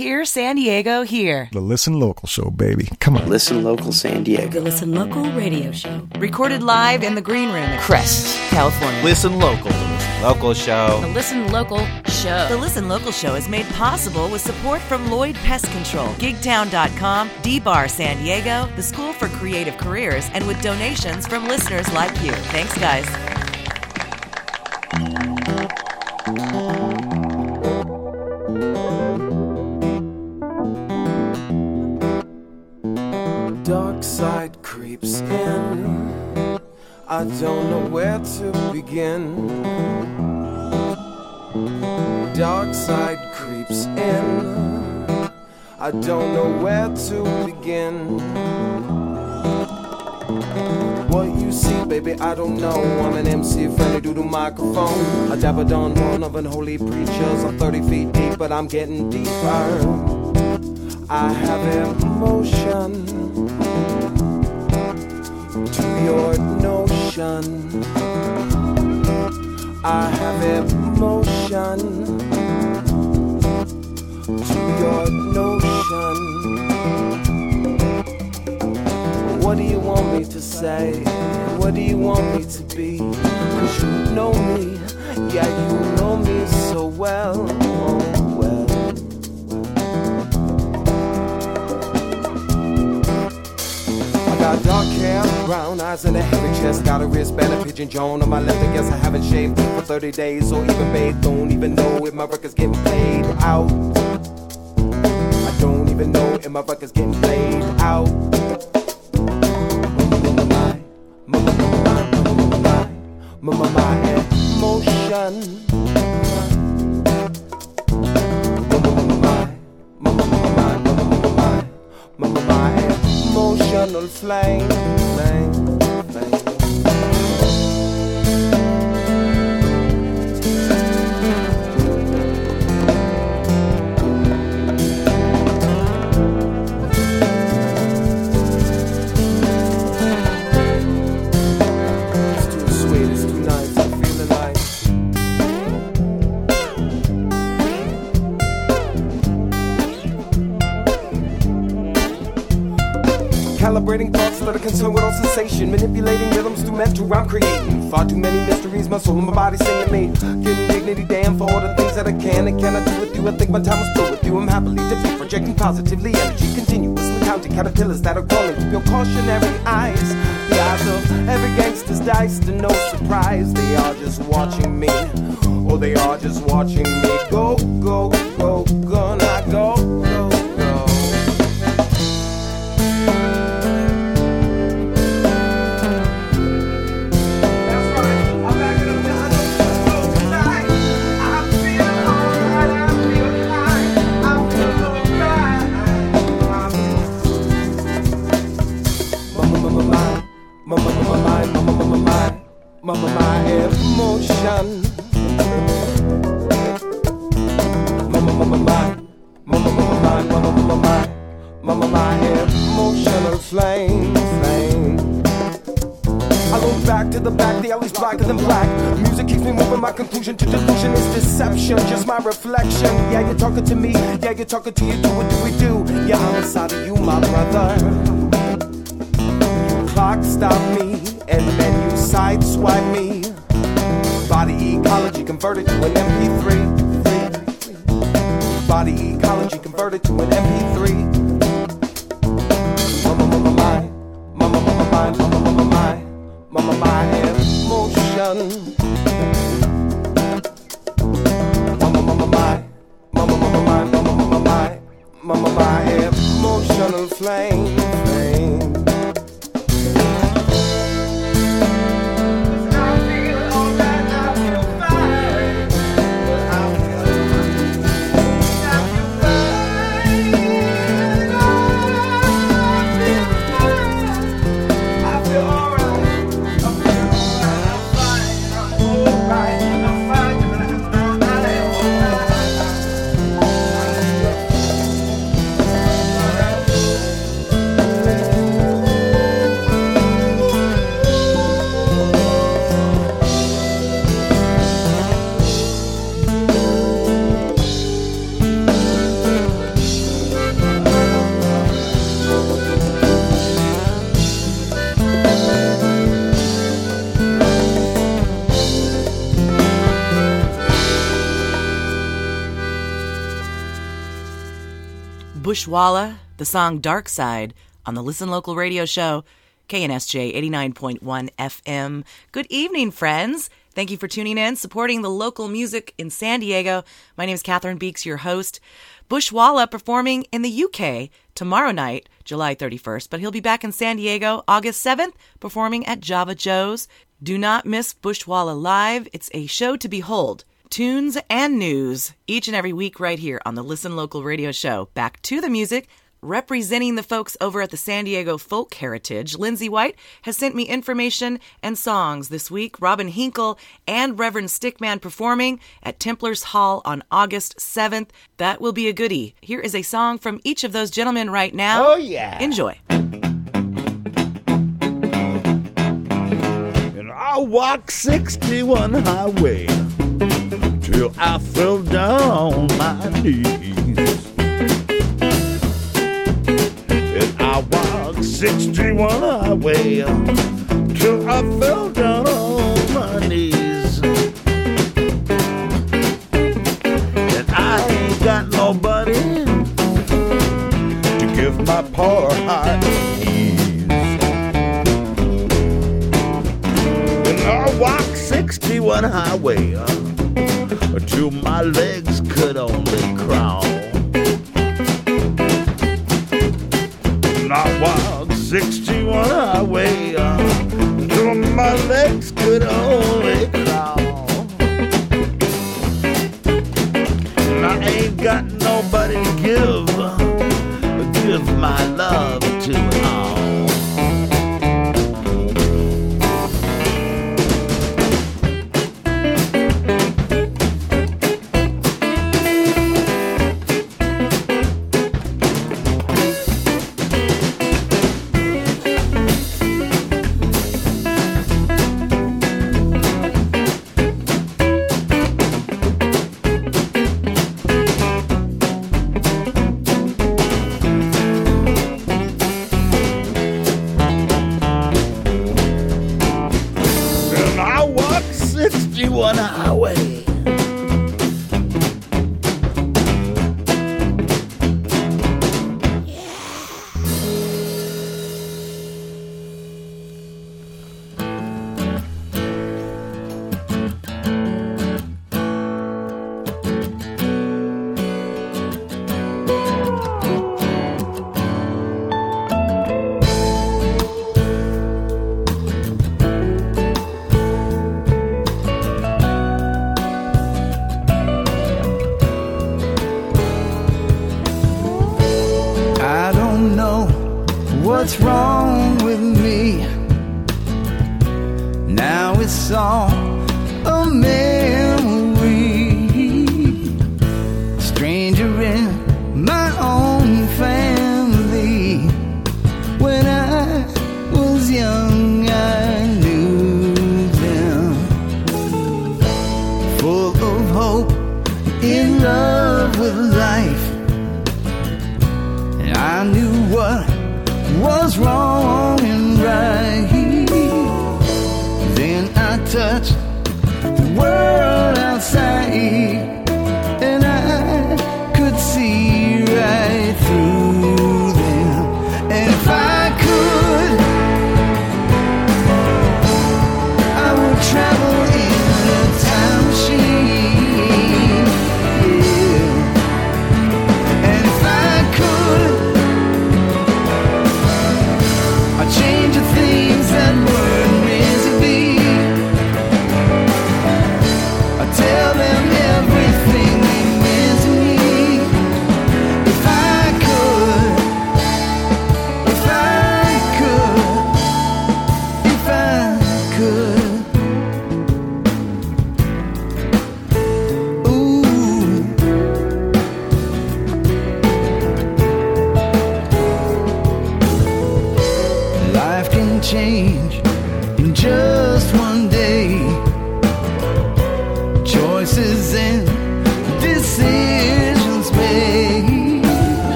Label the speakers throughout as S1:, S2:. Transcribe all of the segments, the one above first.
S1: Hear San Diego here.
S2: The Listen Local Show, baby. Come on.
S3: Listen Local San Diego.
S4: The Listen Local radio show.
S1: Recorded live in the green room at Crest, California.
S5: Listen Local. The Listen Local Show.
S4: The Listen Local show.
S1: The Listen Local Show is made possible with support from Lloyd Pest Control, Gigtown.com, D-Bar San Diego, the School for Creative Careers, and with donations from listeners like you. Thanks, guys.
S6: I don't know where to begin. Dark side creeps in. I don't know where to begin. What you see, baby, I don't know. I'm an MC, friendly due to microphone. I dabbled on one of unholy preachers. I'm 30 feet deep, but I'm getting deeper. I have emotion to your notion. I have emotion to your notion. What do you want me to say? What do you want me to be? Cause you know me, yeah, you know me so well. Got dark hair, brown eyes, and a heavy chest. Got a wristband, a pigeon Joan on my left. I guess I haven't shaved for 30 days or even bathed. Don't even know if my record's getting played out. I don't even know if my record's getting played out. My, eternal flame. Calibrating thoughts that are concerned with all sensation. Manipulating rhythms through mental rhyme creating. Far too many mysteries, my soul and my body singing me. Getting dignity damn for all the things that I can and cannot do with you. I think my time is through with you. I'm happily defeat, projecting positively energy. Continuously counting caterpillars that are crawling through your cautionary eyes. The eyes of every gangster's dice to no surprise. They are just watching me. Or they are just watching me. Go, go, go, gonna go, go, go. Emotion. Mama, mama, my, mama, mama, my, mama, mama, my, mama, my emotional flame. I look back to the back, the alley's blacker than black. Music keeps me moving, my to delusion is deception, just my reflection. Yeah, you're talking to me, yeah, you're talking to you, do what do we do? Yeah, I'm inside of you, my brother. You clock stop me, and then you sideswipe me. Ecology converted to an MP3. Body ecology converted to an MP3. Mama, mama, my, mama, mama, my, mama, mama, my, mama, my emotion. Mama, mama, my, mama, mama, my, mama, mama, my, mama, my emotional flame.
S1: Bushwalla, the song Dark Side on the Listen Local radio show, KNSJ 89.1 FM. Good evening, friends. Thank you for tuning in, supporting the local music in San Diego. My name is Catherine Beeks, your host. Bushwalla performing in the UK tomorrow night, July 31st, but he'll be back in San Diego August 7th, performing at Java Joe's. Do not miss Bushwalla Live. It's a show to behold tunes and news each and every week right here on the Listen Local radio show. Back to the music. Representing the folks over at the San Diego Folk Heritage, Lindsay White has sent me information and songs this week. Robin Henkel and Reverend Stickman performing at Templars Hall on August 7th. That will be a goodie. Here is a song from each of those gentlemen right now.
S7: Oh, yeah.
S1: Enjoy.
S7: And I walk 61 highway till I fell down on my knees. And I walked 61 highway till I fell down on my knees. And I ain't got nobody to give my poor heart ease. And I walked 61 highway uh, till my legs could only crawl. I walked 61 highway uh, till my legs could only crawl. I ain't got nobody to give, uh, give my love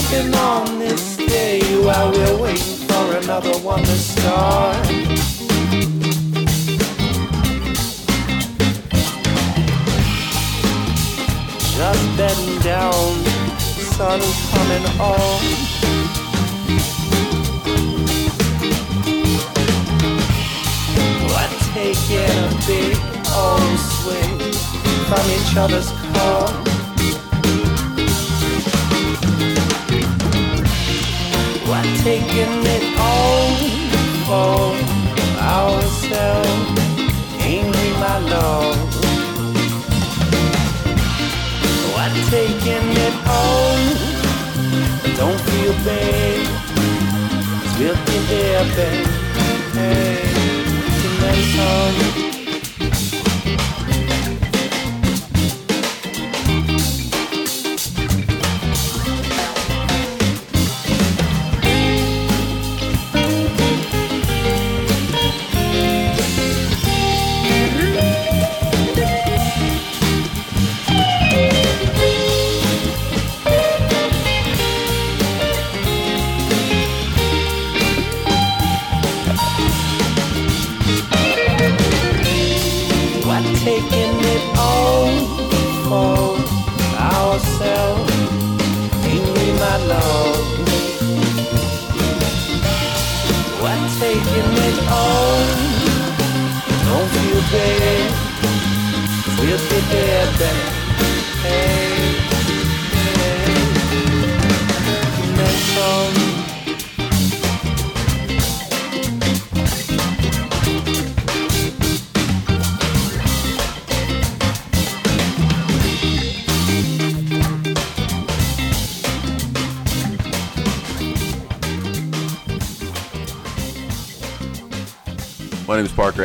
S8: sipping on this day while we're waiting for another one to start. Just bedding down, sun coming on. We're taking a big old swing from each other's call. taking it all for ourselves. Ain't we, my love? We're taking it all. Don't feel bad. We'll be there, babe. Hey,
S9: tonight's on.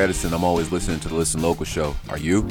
S9: Edison. I'm always listening to the Listen Local show. Are you?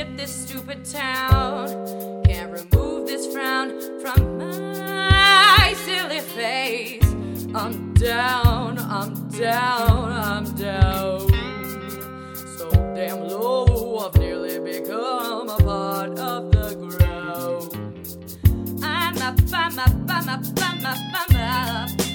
S9: Skip this stupid town. Can't remove this frown from my silly face. I'm down, I'm down, I'm down. So damn low, I've nearly become a part of the ground. I'm up, I'm up, I'm up, I'm up, I'm up.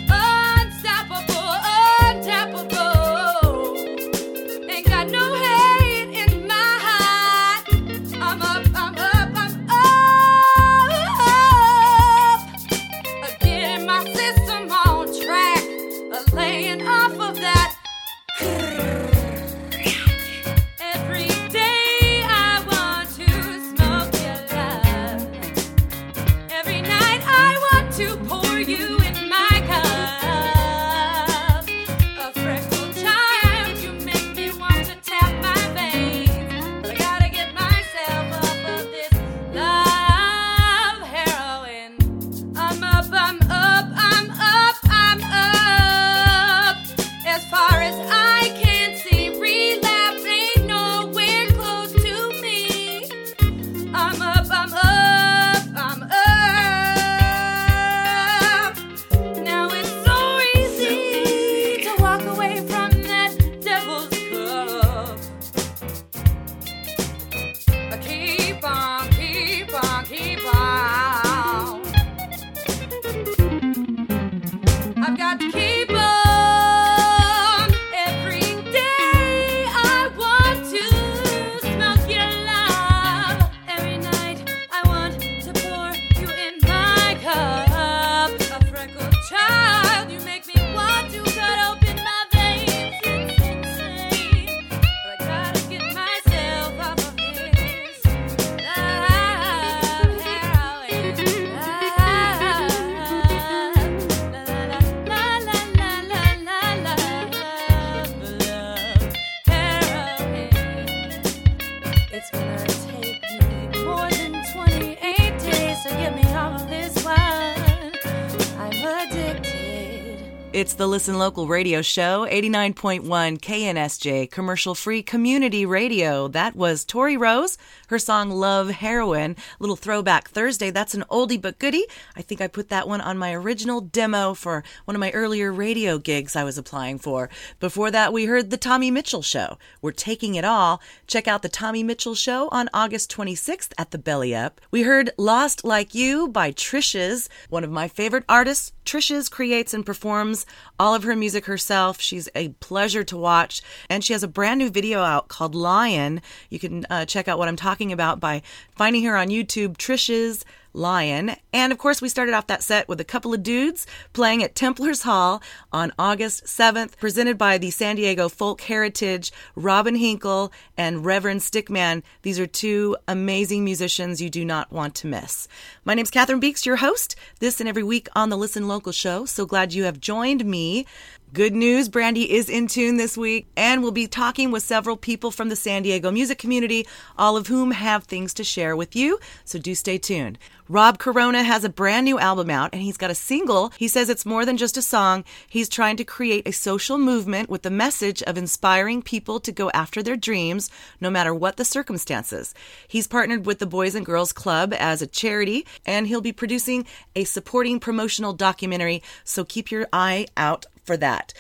S1: The Listen Local radio show, 89.1 KNSJ, commercial free community radio. That was Tori Rose, her song Love Heroin, little throwback Thursday. That's an oldie but goodie. I think I put that one on my original demo for one of my earlier radio gigs I was applying for. Before that, we heard The Tommy Mitchell Show. We're taking it all. Check out The Tommy Mitchell Show on August 26th at the Belly Up. We heard Lost Like You by Trishes, one of my favorite artists. Trishes creates and performs all of her music herself. She's a pleasure to watch, and she has a brand new video out called Lion. You can uh, check out what I'm talking about by finding her on YouTube, Trishes Lion. And of course, we started off that set with a couple of dudes playing at Templars Hall on August 7th, presented by the San Diego Folk Heritage, Robin Henkel and Reverend Stickman. These are two amazing musicians you do not want to miss. My name's Catherine Beeks, your host, this and every week on the Listen Local show. So glad you have joined me. Good news, Brandy is in tune this week, and we'll be talking with several people from the San Diego music community, all of whom have things to share with you. So do stay tuned. Rob Corona has a brand new album out, and he's got a single. He says it's more than just a song. He's trying to create a social movement with the message of inspiring people to go after their dreams, no matter what the circumstances. He's partnered with the Boys and Girls Club as a charity, and he'll be producing a supporting promotional documentary, so keep your eye out for that.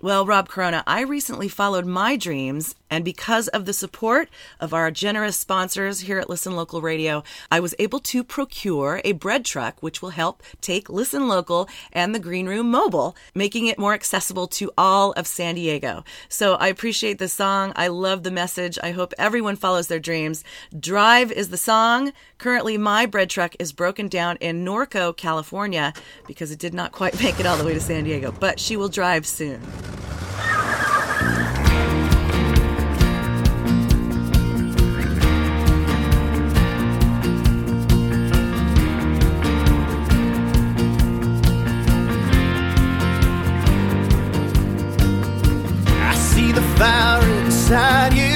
S1: Well, Rob Corona, I recently followed my dreams, and because of the support of our generous sponsors here at Listen Local Radio, I was able to procure a bread truck which will help take Listen Local and the Green Room mobile, making it more accessible to all of San Diego. So I appreciate the song. I love the message. I hope everyone follows their dreams. Drive is the song. Currently, my bread truck is broken down in Norco, California, because it did not quite make it all the way to San Diego, but she will drive soon.
S10: Fire inside you,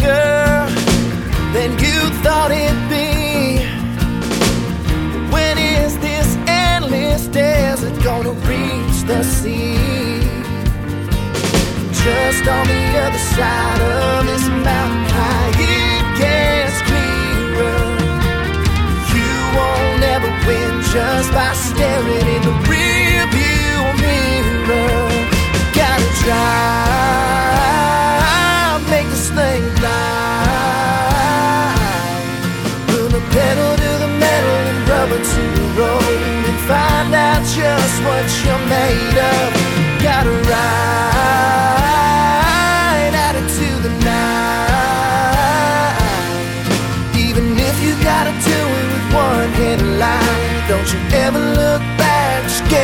S10: just on the other side of this mountain high. It gets clearer. You won't ever win just by staring in the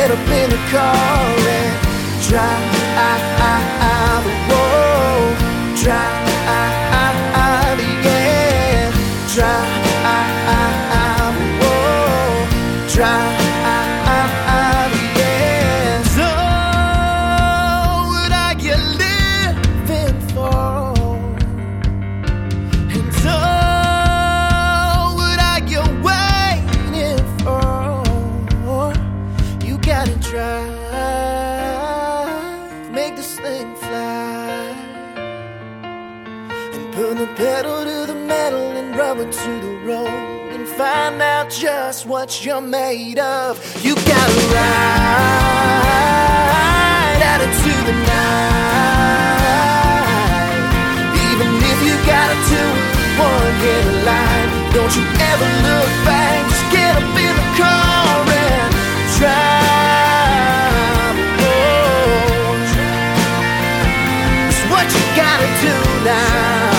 S10: get up in the car and drive drive yeah, drive drive. onto the road and find out just what you're made of. You gotta ride out into the night, even if you gotta do it one hit a line. Don't you ever look back, just get up in the car and drive. Oh, it's what you gotta do now.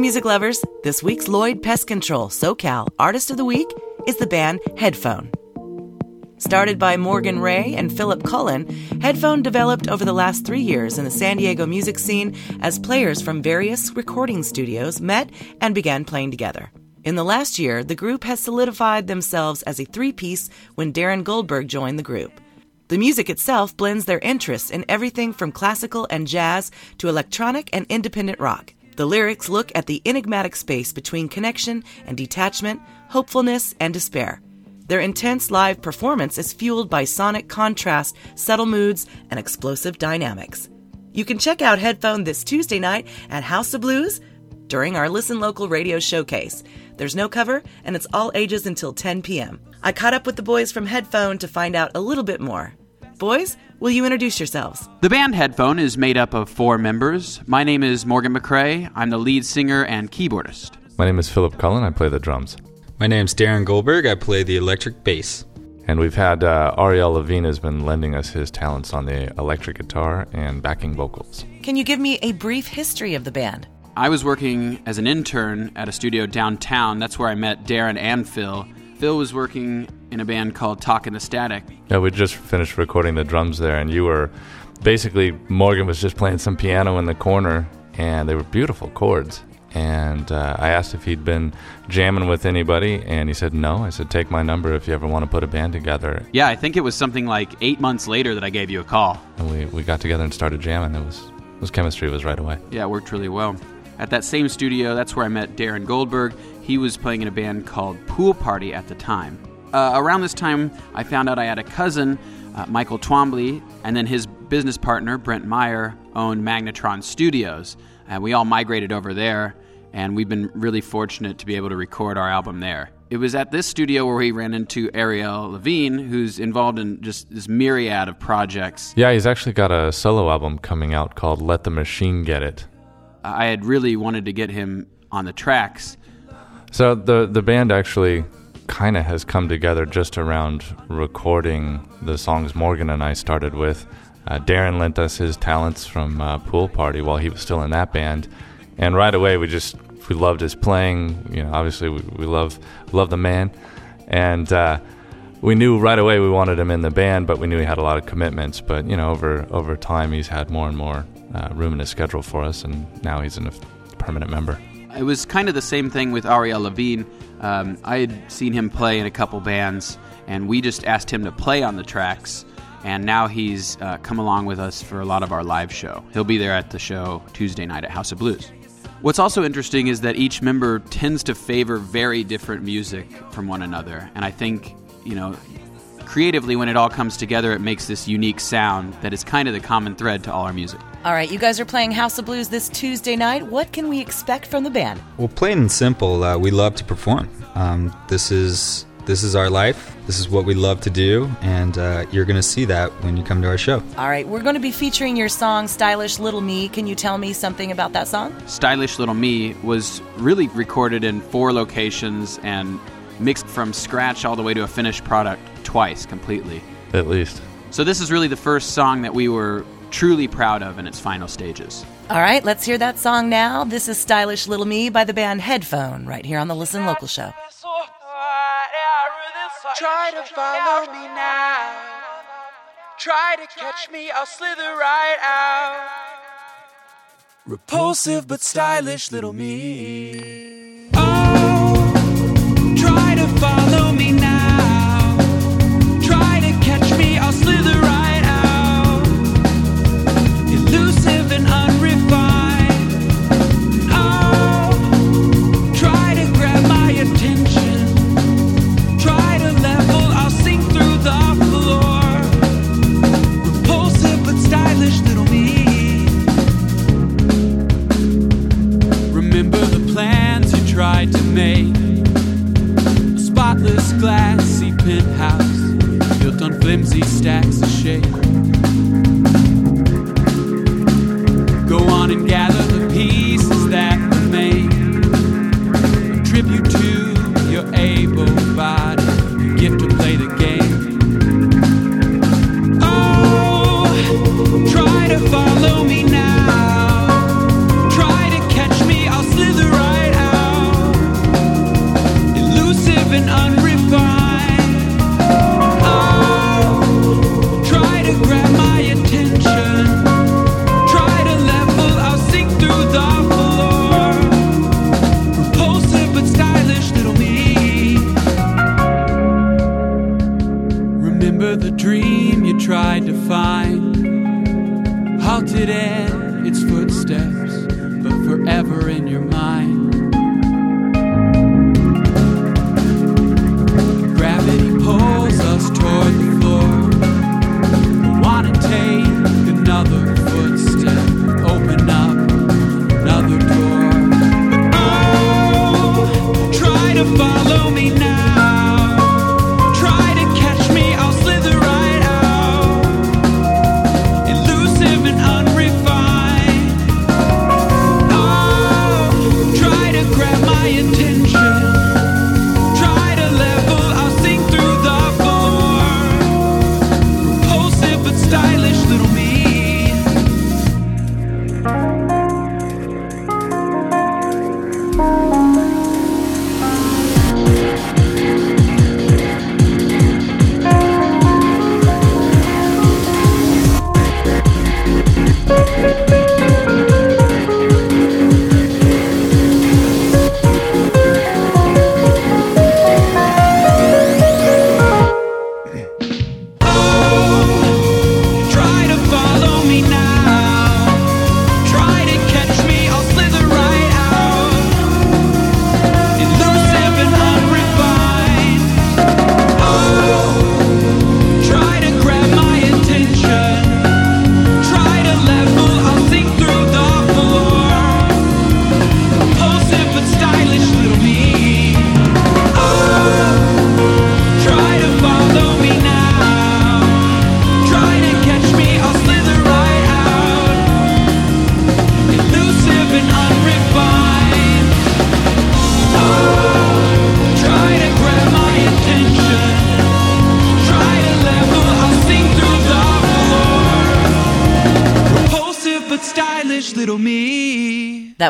S1: Music lovers. This week's Lloyd Pest Control SoCal Artist of the Week is the band Headphone. Started by Morgan Ray and Philip Cullen, Headphone developed over the last three years in the San Diego music scene as players from various recording studios met and began playing together. In the last year, the group has solidified themselves as a three piece when Darren Goldberg joined the group. The music itself blends their interests in everything from classical and jazz to electronic and independent rock. The lyrics look at the enigmatic space between connection and detachment, hopefulness and despair. Their intense live performance is fueled by sonic contrast, subtle moods, and explosive dynamics. You can check out Headphone this Tuesday night at House of Blues during our Listen Local radio showcase. There's no cover, and it's all ages until 10 p.m. I caught up with the boys from Headphone to find out a little bit more. Boys, will you introduce yourselves?
S11: The band Headphone is made up of four members. My name is Morgan McCrae. I'm the lead singer and keyboardist.
S12: My name is Philip Cullen. I play the drums.
S13: My name's Darren Goldberg. I play the electric bass.
S12: And we've had uh, Ariel Levine has been lending us his talents on the electric guitar and backing vocals.
S1: Can you give me a brief history of the band?
S11: I was working as an intern at a studio downtown. That's where I met Darren and Phil. Phil was working in a band called Talkin' the Static.
S12: Yeah, we just finished recording the drums there, and you were basically Morgan was just playing some piano in the corner, and they were beautiful chords. And uh, I asked if he'd been jamming with anybody, and he said no. I said, "Take my number if you ever want to put a band together."
S11: Yeah, I think it was something like eight months later that I gave you a call.
S12: And we, we got together and started jamming. It was it was chemistry was right away.
S11: Yeah, it worked really well. At that same studio, that's where I met Darren Goldberg. He was playing in a band called Pool Party at the time. Uh, around this time, I found out I had a cousin, uh, Michael Twombly, and then his business partner, Brent Meyer, owned Magnetron Studios. And we all migrated over there, and we've been really fortunate to be able to record our album there. It was at this studio where we ran into Ariel Levine, who's involved in just this myriad of projects.
S12: Yeah, he's actually got a solo album coming out called "Let the Machine Get It."
S11: I had really wanted to get him on the tracks.
S12: So the the band actually kind of has come together just around recording the songs Morgan and I started with. Uh, Darren lent us his talents from uh, Pool Party while he was still in that band, and right away we just we loved his playing. You know, obviously we, we love love the man, and uh, we knew right away we wanted him in the band, but we knew he had a lot of commitments. But you know, over over time he's had more and more uh, room in his schedule for us, and now he's a permanent member.
S11: It was kind of the same thing with Ariel Levine. Um, I had seen him play in a couple bands, and we just asked him to play on the tracks. And now he's uh, come along with us for a lot of our live show. He'll be there at the show Tuesday night at House of Blues. What's also interesting is that each member tends to favor very different music from one another. And I think, you know, creatively, when it all comes together, it makes this unique sound that is kind of the common thread to all our music.
S1: All right, you guys are playing House of Blues this Tuesday night. What can we expect from the band?
S13: Well, plain and simple, uh, we love to perform. Um, this is this is our life. This is what we love to do, and uh, you're going to see that when you come to our show.
S1: All right, we're going to be featuring your song "Stylish Little Me." Can you tell me something about that song?
S11: Stylish Little Me was really recorded in four locations and mixed from scratch all the way to a finished product twice completely.
S12: At least.
S11: So this is really the first song that we were truly proud of in its final stages.
S1: All right, let's hear that song now. This is Stylish Little Me by the band Headphone, right here on the Listen Local Show.
S10: Try to follow me now. Try to catch me, I'll slither right out.
S14: Repulsive but stylish little me. Flimsy stacks of shade.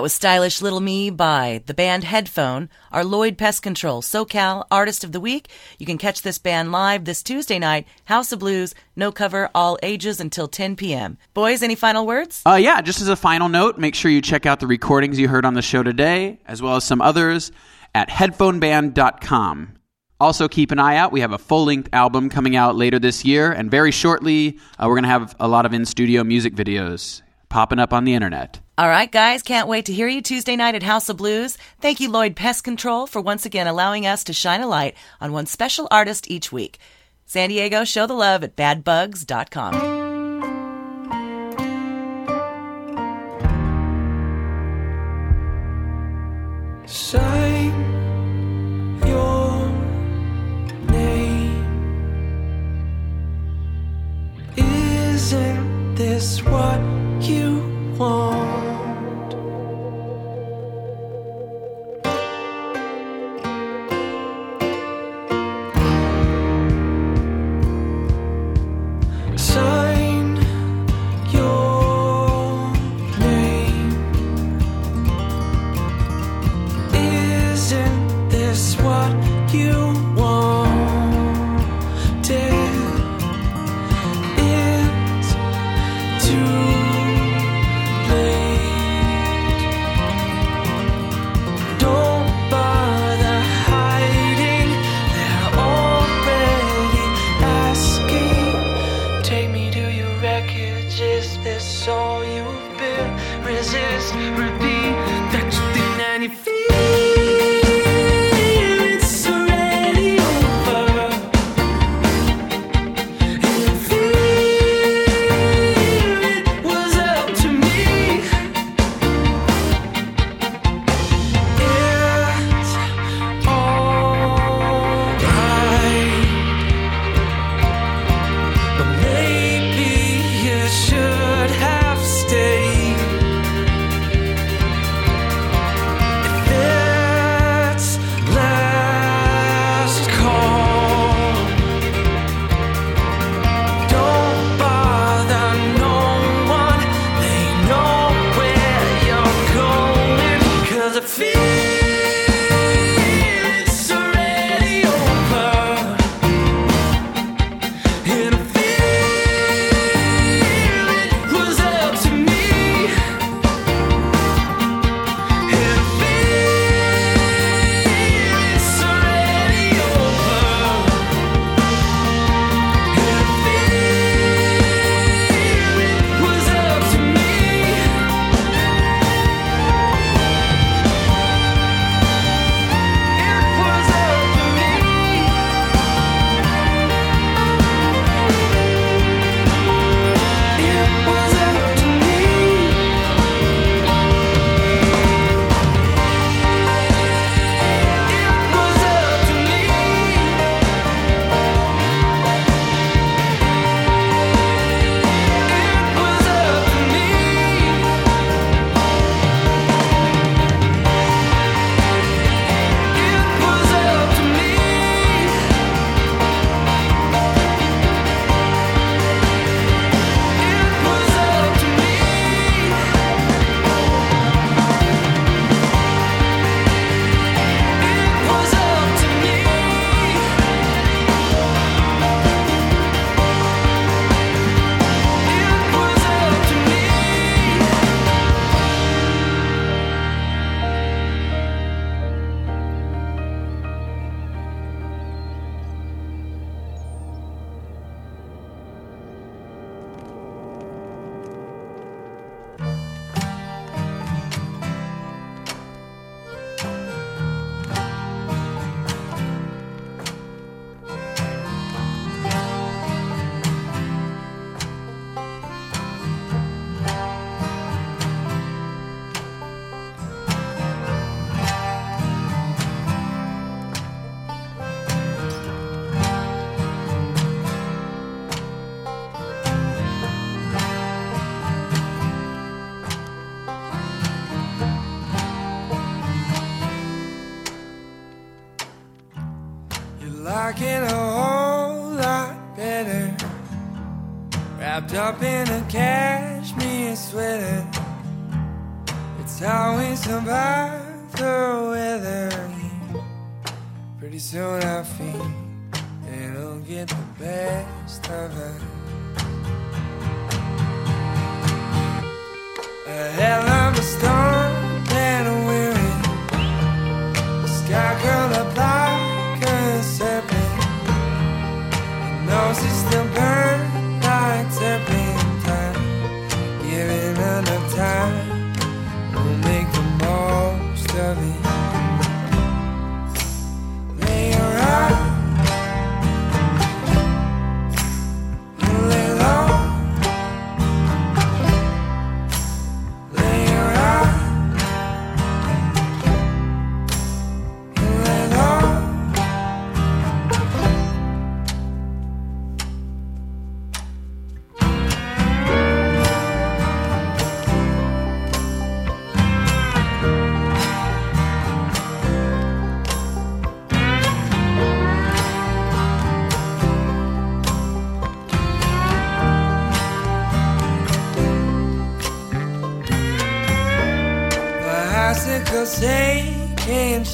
S14: That
S1: was Stylish Little Me by the band Headphone, our Lloyd Pest Control SoCal Artist of the Week. You can catch this band live this Tuesday night, House of Blues, no cover, all ages until 10 p.m. Boys, any final words?
S11: Uh, yeah, just as a final note, make sure you check out the recordings you heard on the show today, as well as some others, at headphoneband.com. Also, keep an eye out. We have a full length album coming out later this year, and very shortly, uh, we're going to have a lot of in studio music videos popping up on the internet.
S1: All right, guys, can't wait to hear you Tuesday night at House of Blues. Thank you, Lloyd Pest Control, for once again allowing us to shine a light on one special artist each week. San Diego, show the love at badbugs.com.
S14: Sign your name. Isn't this what you want?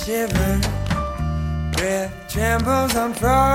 S15: And
S16: shiver. Breath trembles on frozen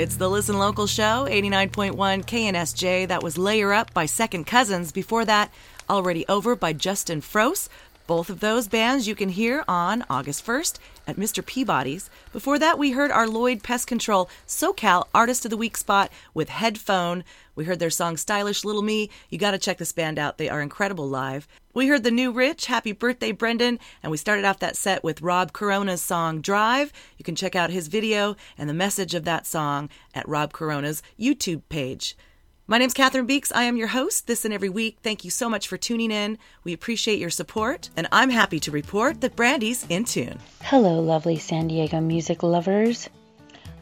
S1: It's the Listen Local Show, 89.1 KNSJ. That was Layer Up by Second Cousins. Before that, Already Over by Justin Froese. Both of those bands you can hear on August 1st at Mr. Peabody's. Before that, we heard our Lloyd Pest Control SoCal Artist of the Week spot with Headphone. We heard their song Stylish Little Me. You got to check this band out. They are incredible live. We heard the new Rich, Happy Birthday Brendan, and we started off that set with Rob Corona's song Drive. You can check out his video and the message of that song at Rob Corona's YouTube page. My name's Catherine Beeks. I am your host this and every week. Thank you so much for tuning in. We appreciate your support, and I'm happy to report that Brandy's in tune.
S17: Hello, lovely San Diego music lovers.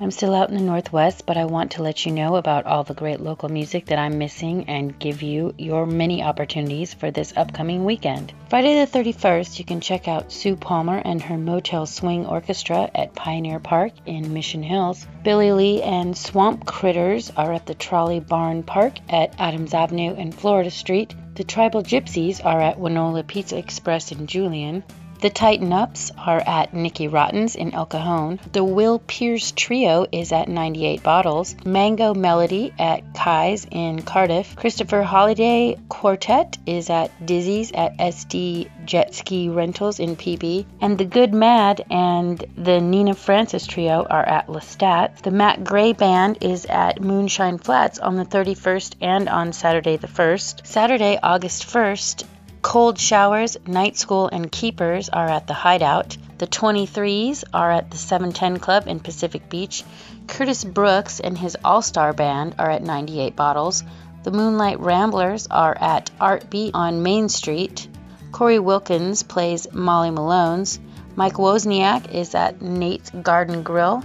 S17: I'm still out in the Northwest, but I want to let you know about all the great local music that I'm missing and give you your many opportunities for this upcoming weekend. Friday the 31st, you can check out Sue Palmer and her Motel Swing Orchestra at Pioneer Park in Mission Hills. Billy Lee and Swamp Critters are at the Trolley Barn Park at Adams Avenue and Florida Street. The Tribal Gypsies are at Wynola Pizza Express in Julian. The Tighten Ups are at Nicky Rotten's in El Cajon. The Will Pierce Trio is at 98 Bottles. Mango Melody at Kai's in Cardiff. Christopher Holiday Quartet is at Dizzy's at SD Jet Ski Rentals in PB. And The Good Mad and the Nina Francis Trio are at Lestat. The Matt Gray Band is at Moonshine Flats on the 31st and on Saturday the 1st. Saturday, August 1st, Cold Showers, Night School, and Keepers are at the Hideout. The 23s are at the 710 Club in Pacific Beach. Curtis Brooks and his All Star Band are at 98 Bottles. The Moonlight Ramblers are at Art Beat on Main Street. Corey Wilkins plays Molly Malone's. Mike Wozniak is at Nate's Garden Grill.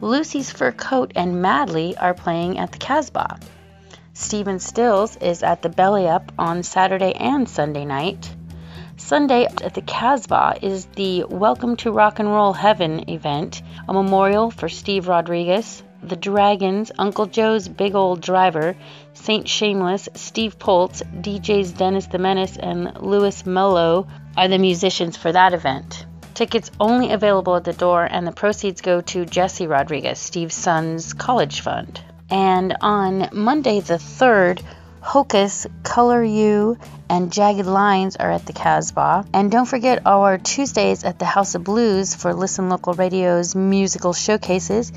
S17: Lucy's Fur Coat and Madly are playing at the Casbah. Stephen Stills is at the Belly Up on Saturday and Sunday night. Sunday at the Casbah is the Welcome to Rock and Roll Heaven event, a memorial for Steve Rodriguez, the Dragons, Uncle Joe's Big Old Driver, Saint Shameless, Steve Poltz, DJs Dennis the Menace, and Louis Mello are the musicians for that event. Tickets only available at the door, and the proceeds go to Jesse Rodriguez, Steve's son's college fund. And on Monday the 3rd, Hocus, Color You, and Jagged Lines are at the Casbah. And don't forget our Tuesdays at the House of Blues for Listen Local Radio's musical showcases.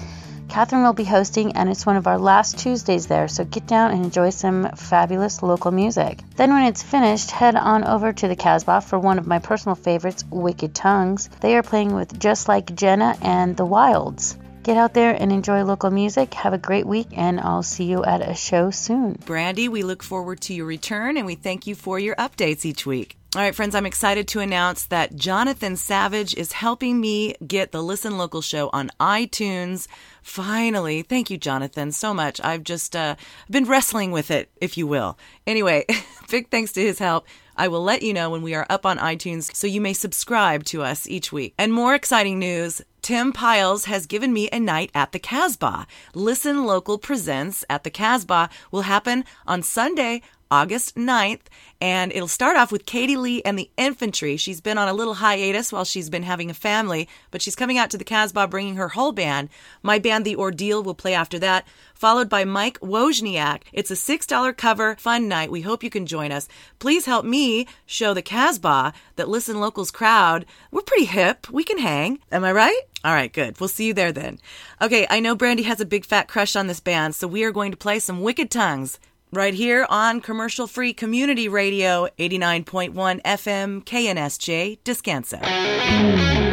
S17: Catherine will be hosting, and it's one of our last Tuesdays there, so get down and enjoy some fabulous local music. Then, when it's finished, head on over to the Casbah for one of my personal favorites, Wicked Tongues. They are playing with Just Like Jenna and The Wilds. Get out there and enjoy local music. Have a great week, and I'll see you at a show soon.
S1: Brandy, we look forward to your return and we thank you for your updates each week. All right, friends, I'm excited to announce that Jonathan Savage is helping me get the Listen Local show on iTunes. Finally, thank you, Jonathan, so much. I've just uh, been wrestling with it, if you will. Anyway, big thanks to his help. I will let you know when we are up on iTunes so you may subscribe to us each week. And more exciting news Tim Pyles has given me a night at the Casbah. Listen Local Presents at the Casbah will happen on Sunday, August 9th, and it'll start off with Katie Lee and the Infantry. She's been on a little hiatus while she's been having a family, but she's coming out to the Casbah bringing her whole band. My band, The Ordeal, will play after that, followed by Mike Wozniak. It's a $6 cover, fun night. We hope you can join us. Please help me show the Casbah that Listen Locals crowd, we're pretty hip. We can hang. Am I right? All right, good. We'll see you there then. Okay, I know Brandy has a big fat crush on this band, so we are going to play some Wicked Tongues right here on commercial free community radio 89.1 FM KNSJ Descanso.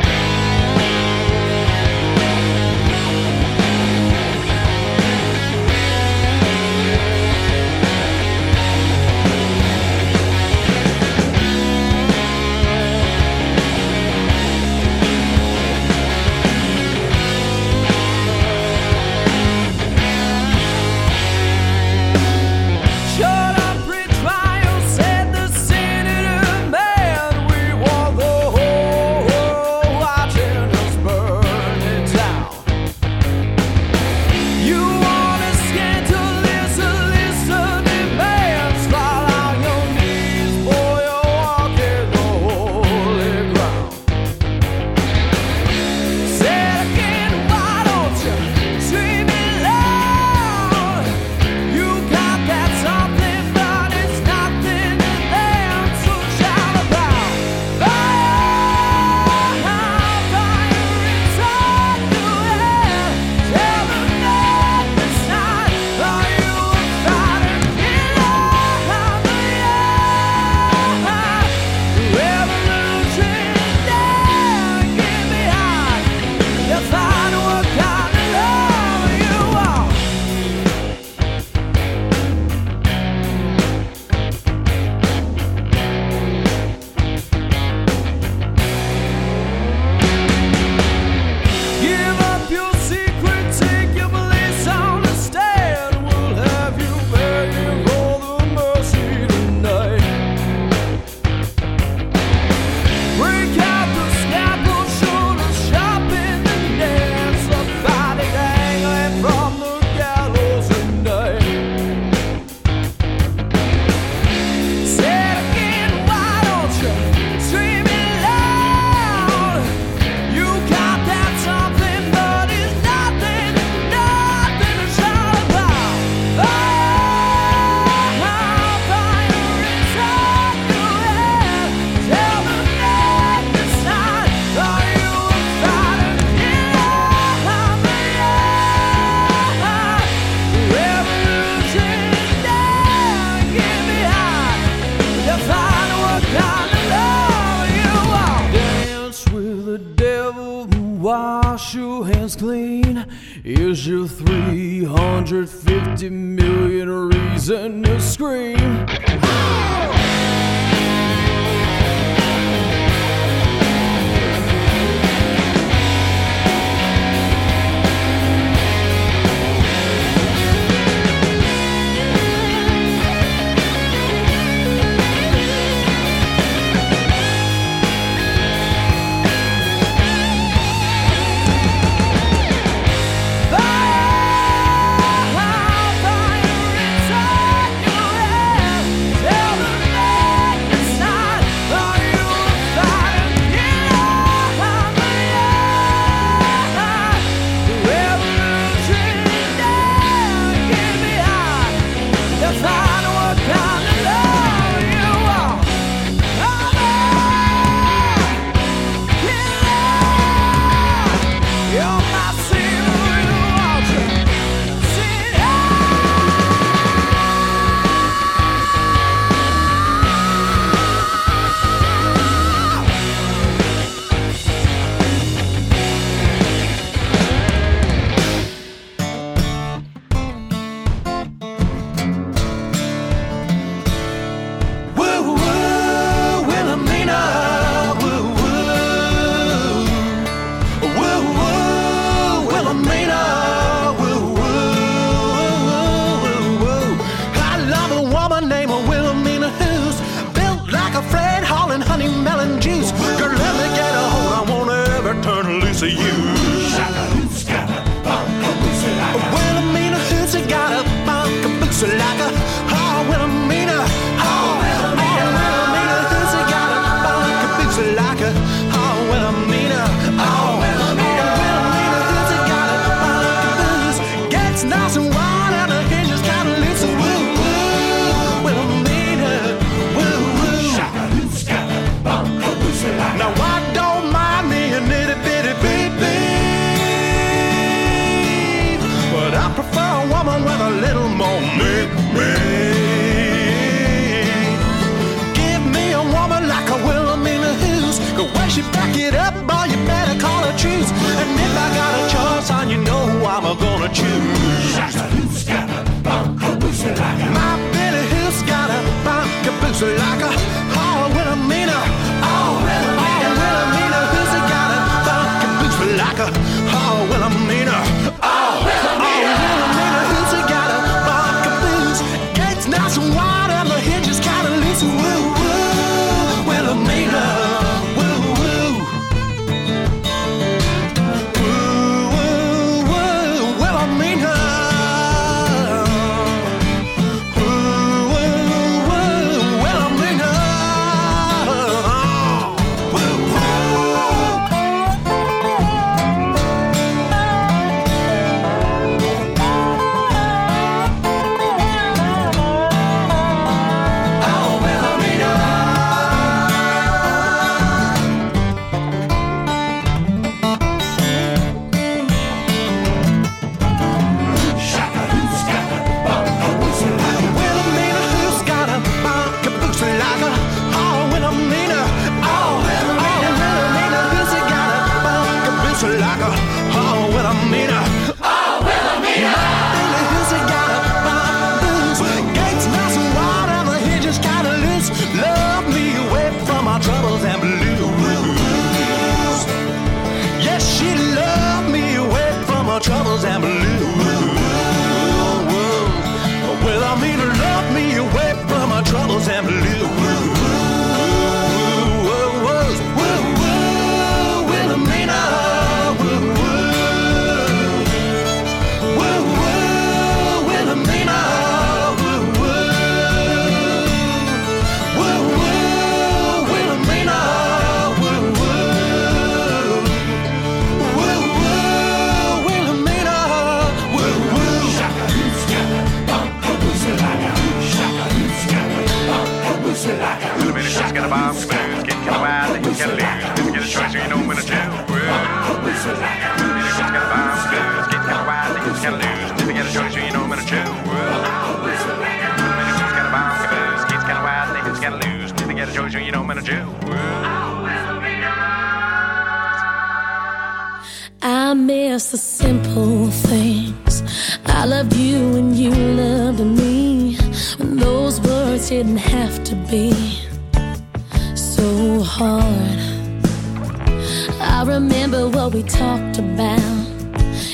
S10: I
S14: remember what we talked about.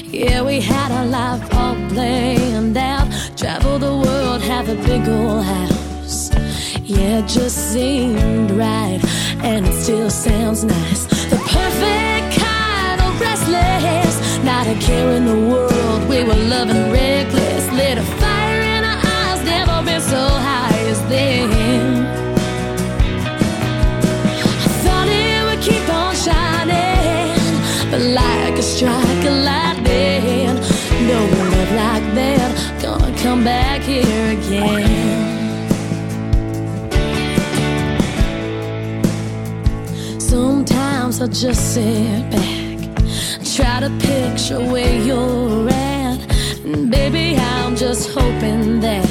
S14: Yeah, we had our life all planned out. Travel the world, have a big old house. Yeah, it just seemed right, and it still sounds nice. The perfect kind of restless, not a care in the world. We were loving reckless, lit back here again. Sometimes I just sit back, try to picture where you're at, and baby, I'm just hoping that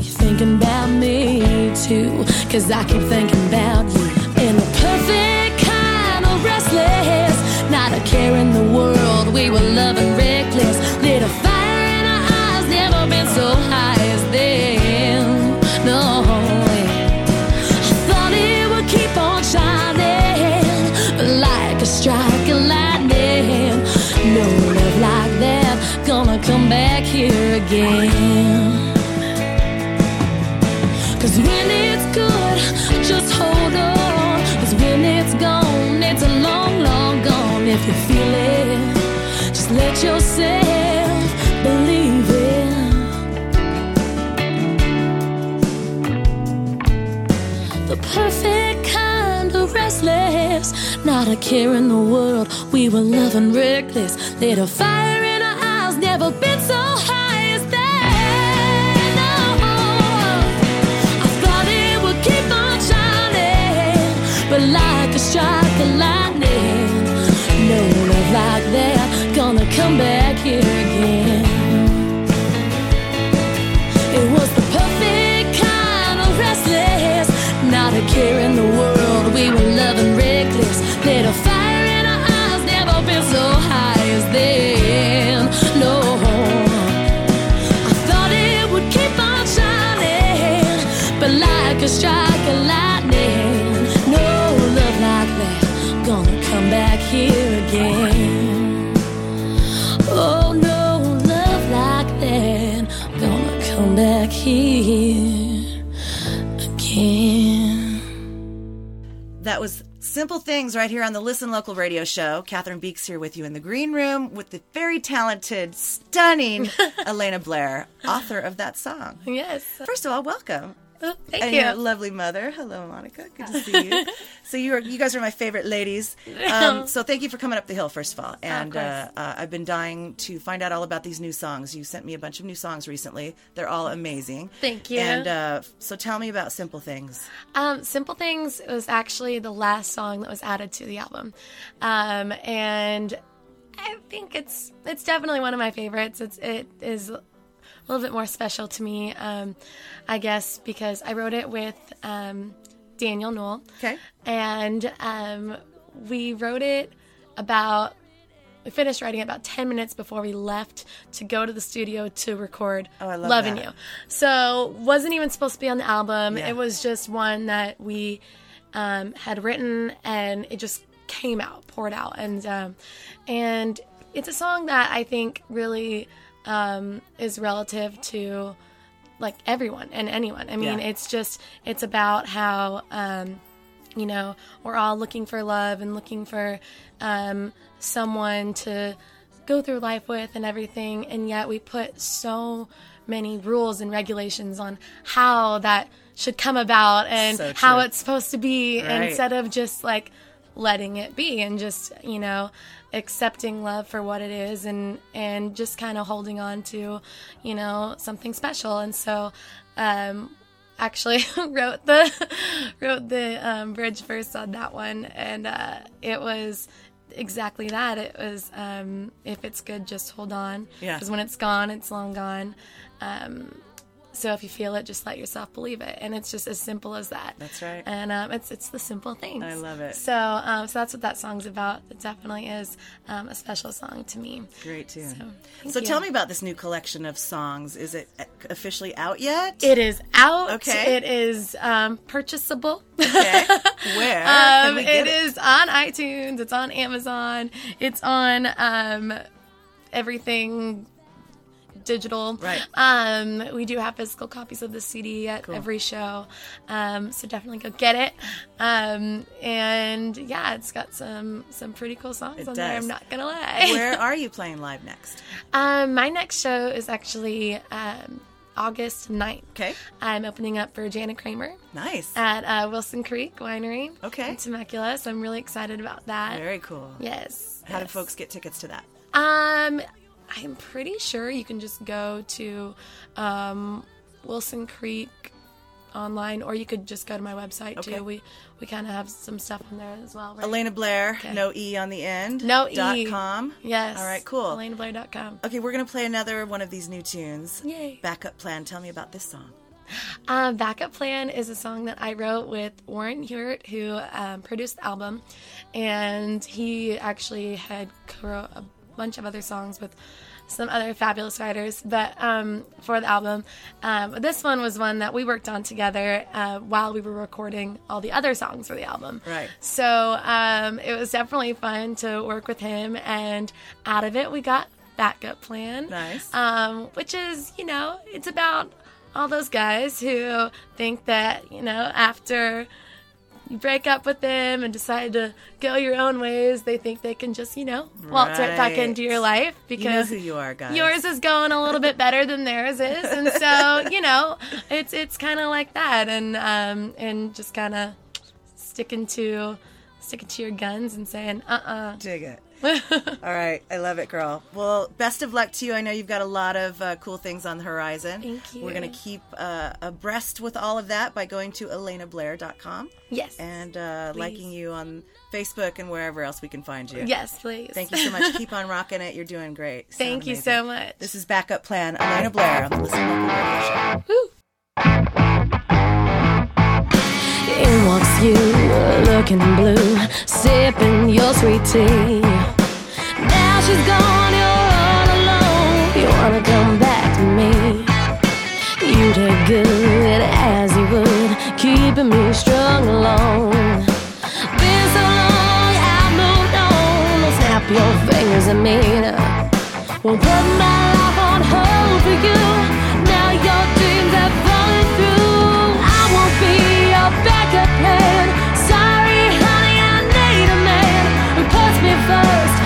S14: you're thinking about me too. Cause I keep thinking about you in the perfect kind of restless. Not a care in the world, we were loving again. Cause when it's good, just hold on. Cause when it's gone, it's a long, long gone. If you feel it, just let yourself believe it. The perfect kind of restless, not a care in the world. We were loving reckless, lit a fire in our eyes, never been
S1: Simple Things right here on the Listen Local radio show. Catherine Beeks here with you in the green room with the very talented, stunning Elena Blair, author of that song.
S18: Yes.
S1: First of all, welcome.
S18: Oh, thank
S1: and
S18: you.
S1: your lovely mother. Hello, Monica. Good to see you. so you are, you guys are my favorite ladies. Um, so thank you for coming up the hill, first of all. And
S18: course.
S1: uh, uh, I've been dying to find out all about these new songs. You sent me a bunch of new songs recently. They're all amazing.
S18: Thank you.
S1: And uh, so tell me about Simple Things.
S18: Um, Simple Things was actually the last song that was added to the album. Um, and I think it's it's definitely one of my favorites. It's it is a little bit more special to me, um, I guess, because I wrote it with um, Daniel Knoll.
S1: Okay.
S18: And um, we wrote it about we finished writing it about 10 minutes before we left to go to the studio to record
S1: Oh, I love
S18: Loving
S1: that.
S18: You. So, wasn't even supposed to be on the album.
S1: Yeah.
S18: It was just one that we um, had written and it just came out, poured out. And um, and it's a song that I think really um, is relative to like everyone and anyone. I mean,
S19: Yeah.
S18: it's just it's about how um, you know we're all looking for love and looking for um, someone to go through life with and everything, and yet we put so many rules and regulations on how that should come about and
S19: So
S18: how it's supposed to be
S19: Right.
S18: instead of just like letting it be and just you know accepting love for what it is and and just kind of holding on to you know something special. And so um actually wrote the wrote the um, bridge first on that one. And uh it was exactly that. It was um if it's good just hold on.
S1: Yeah.
S18: because when it's gone it's long gone. Um so if you feel it, just let yourself believe it, and it's just as simple as that.
S1: That's right.
S18: And um, it's it's the simple things.
S1: I love it.
S18: So um, so that's what that song's about. It definitely is um, a special song to me.
S1: Great tune.
S18: So,
S1: So, tell me about this new collection of songs. Is it officially out yet?
S18: It is out.
S1: Okay.
S18: It is um, purchasable.
S1: Okay. Where
S18: Um,
S1: get
S18: it is on iTunes. It's on Amazon. It's on um, everything digital.
S1: Right.
S18: Um, we do have physical copies of the CD at
S1: Cool.
S18: every show, um, so definitely go get it. Um, and yeah, it's got some some pretty cool songs
S1: It
S18: on there. I'm not gonna lie.
S1: Where are you playing live next?
S18: Um, my next show is actually um, August 9th.
S1: Okay.
S18: I'm opening up for Jana Kramer.
S1: Nice.
S18: At uh, Wilson Creek Winery.
S1: Okay.
S18: In Temecula. So I'm really excited about that.
S1: Very cool.
S18: Yes.
S1: How do folks get tickets to that?
S18: Um, I'm pretty sure you can just go to um, Wilson Creek online, or you could just go to my website
S1: Okay.
S18: too. We we kind of have some stuff on there as well. Right?
S1: Elena Blair,
S18: Okay.
S1: no E on the end.
S18: No e.
S1: dot com.
S18: Yes.
S1: All right, cool.
S18: ElenaBlair.com.
S1: Okay, we're gonna play another one of these new tunes.
S18: Yay.
S1: Backup plan. Tell me about this song.
S18: Um, Backup Plan is a song that I wrote with Warren Hewitt, who um, produced the album, and he actually had a bunch of other songs with some other fabulous writers. But um, for the album, um, this one was one that we worked on together uh, while we were recording all the other songs for the album.
S1: Right.
S18: So um, it was definitely fun to work with him, and out of it, we got Backup Plan.
S1: Nice.
S18: Um, which is, you know, it's about all those guys who think that, you know, after you break up with them and decide to go your own ways, they think they can just, you know, waltz right, back into your life
S1: You know
S18: because
S1: who you are, guys.
S18: yours is going a little bit better than theirs is, and so you know, it's it's kind of like that, and um, and just kind of sticking to sticking to your guns and saying, uh, uh
S1: Dig it. All right, I love it, girl. Well, best of luck to you. I know you've got a lot of uh, cool things on the horizon.
S18: Thank you.
S1: We're going to keep uh, abreast with all of that by going to elenablair.com.
S18: Yes.
S1: And uh, liking you on Facebook and wherever else we can find you.
S18: Yes, please.
S1: Thank you so much. keep on rocking it. You're doing great. Sound
S18: Thank you so much.
S1: This is Backup Plan, Elena Blair on the Listen Local Radio Show.
S18: Woo.
S14: In walks you, looking blue, sipping your sweet tea. She's gone, you're all alone. You wanna come back to me? You did good as you would, keeping me strung along. Been so long, I've moved on. Don't snap your fingers at me. Won't put my life on hold for you. Now your dreams have fallen through. I won't be your backup plan. Sorry, honey, I need a man who puts me first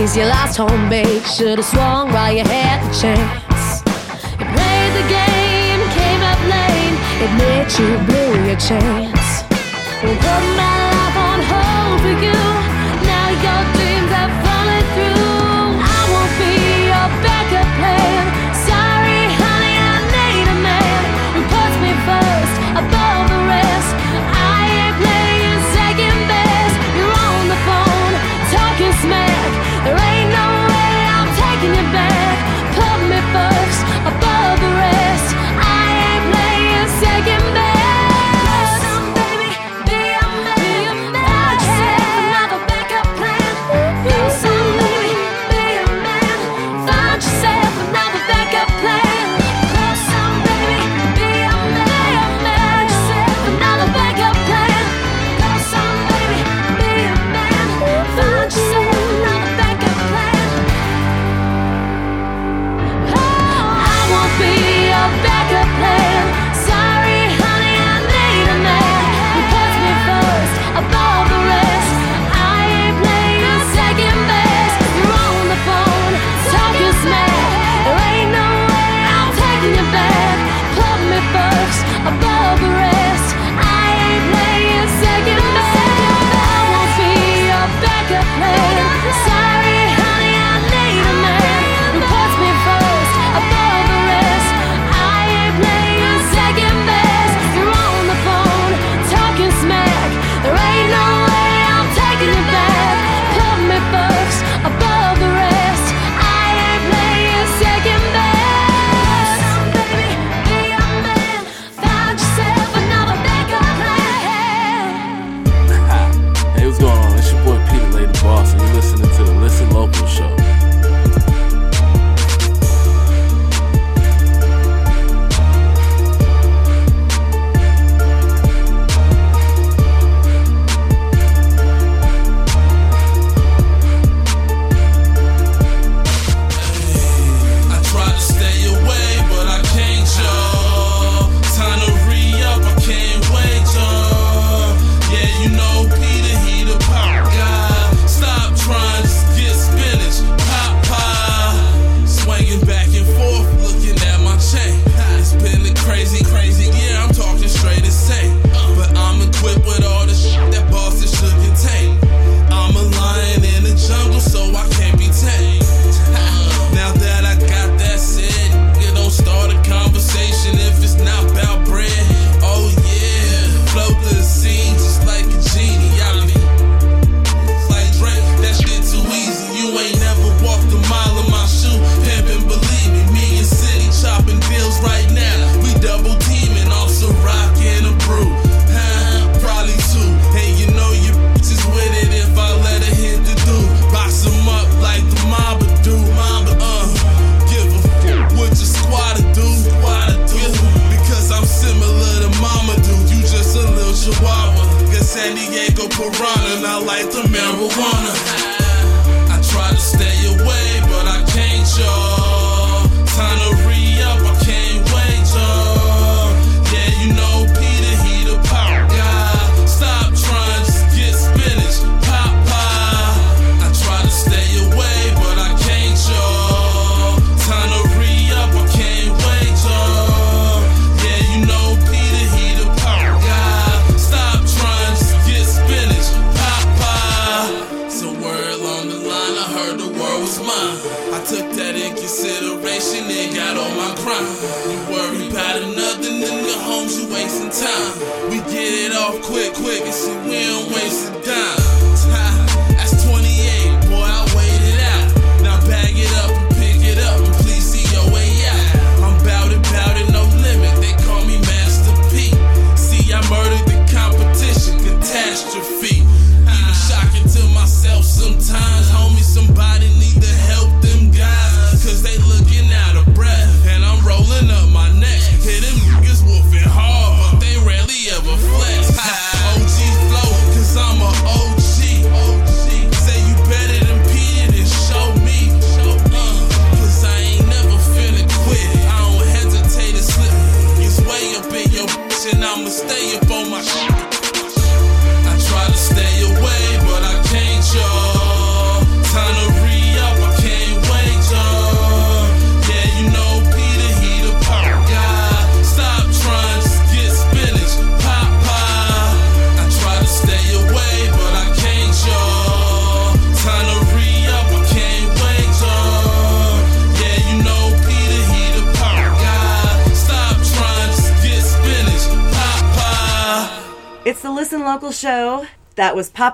S14: taking you last home base. Should've swung while you had the chance. You played the game, came up late. Admit you blew your chance. Won't put my life on hold for you.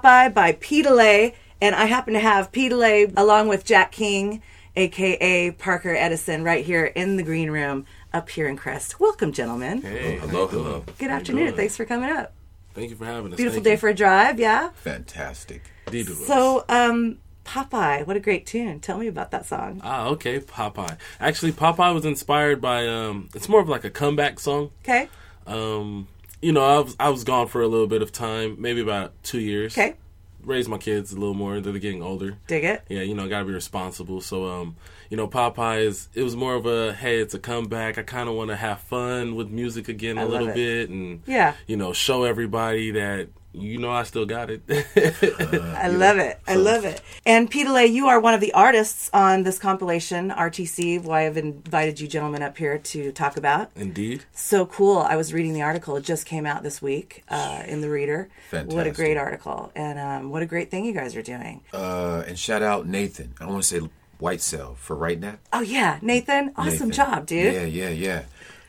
S19: That
S1: was Popeye by P. DeLay. And I happen to have P. DeLay along with Jack King, aka Parker Edison, right here in the green room up here in Crest. Welcome, gentlemen.
S20: Hey, hello, hello.
S1: Good afternoon. Thanks for coming up.
S20: Thank you for having us.
S1: Beautiful
S20: Thank
S1: day
S20: you.
S1: for a drive, yeah?
S20: Fantastic. Indeed it was.
S1: So, um, Popeye, what a great tune. Tell me about that song.
S20: Ah, okay, Popeye. Actually, Popeye was inspired by um. It's more of like a comeback song.
S1: Okay.
S20: Um, you know, I was I was gone for a little bit of time, maybe about two years.
S1: Okay.
S20: Raised my kids a little more. They're getting older.
S1: Dig it.
S20: Yeah, you know, got to be responsible. So, um, you know, Popeye is it was more of a hey, it's a comeback. I kind of want to have fun with music again a
S1: I love
S20: little
S1: it.
S20: bit, and
S1: Yeah.
S20: you know, show everybody that you know I still got it.
S1: I love it. I love it. And P. DeLay, you are one of the artists on this compilation, RTC, why I have invited you gentlemen up here to talk about.
S20: Indeed.
S1: So cool. I was reading the article. It just came out this week uh, in the Reader. Fantastic. What a great article. And um, what a great thing you guys are doing.
S21: Uh, and shout out Nathan. I want to say White Cell for right now.
S1: Oh, yeah. Nathan, awesome
S21: Nathan.
S1: job, dude.
S21: Yeah, yeah, yeah.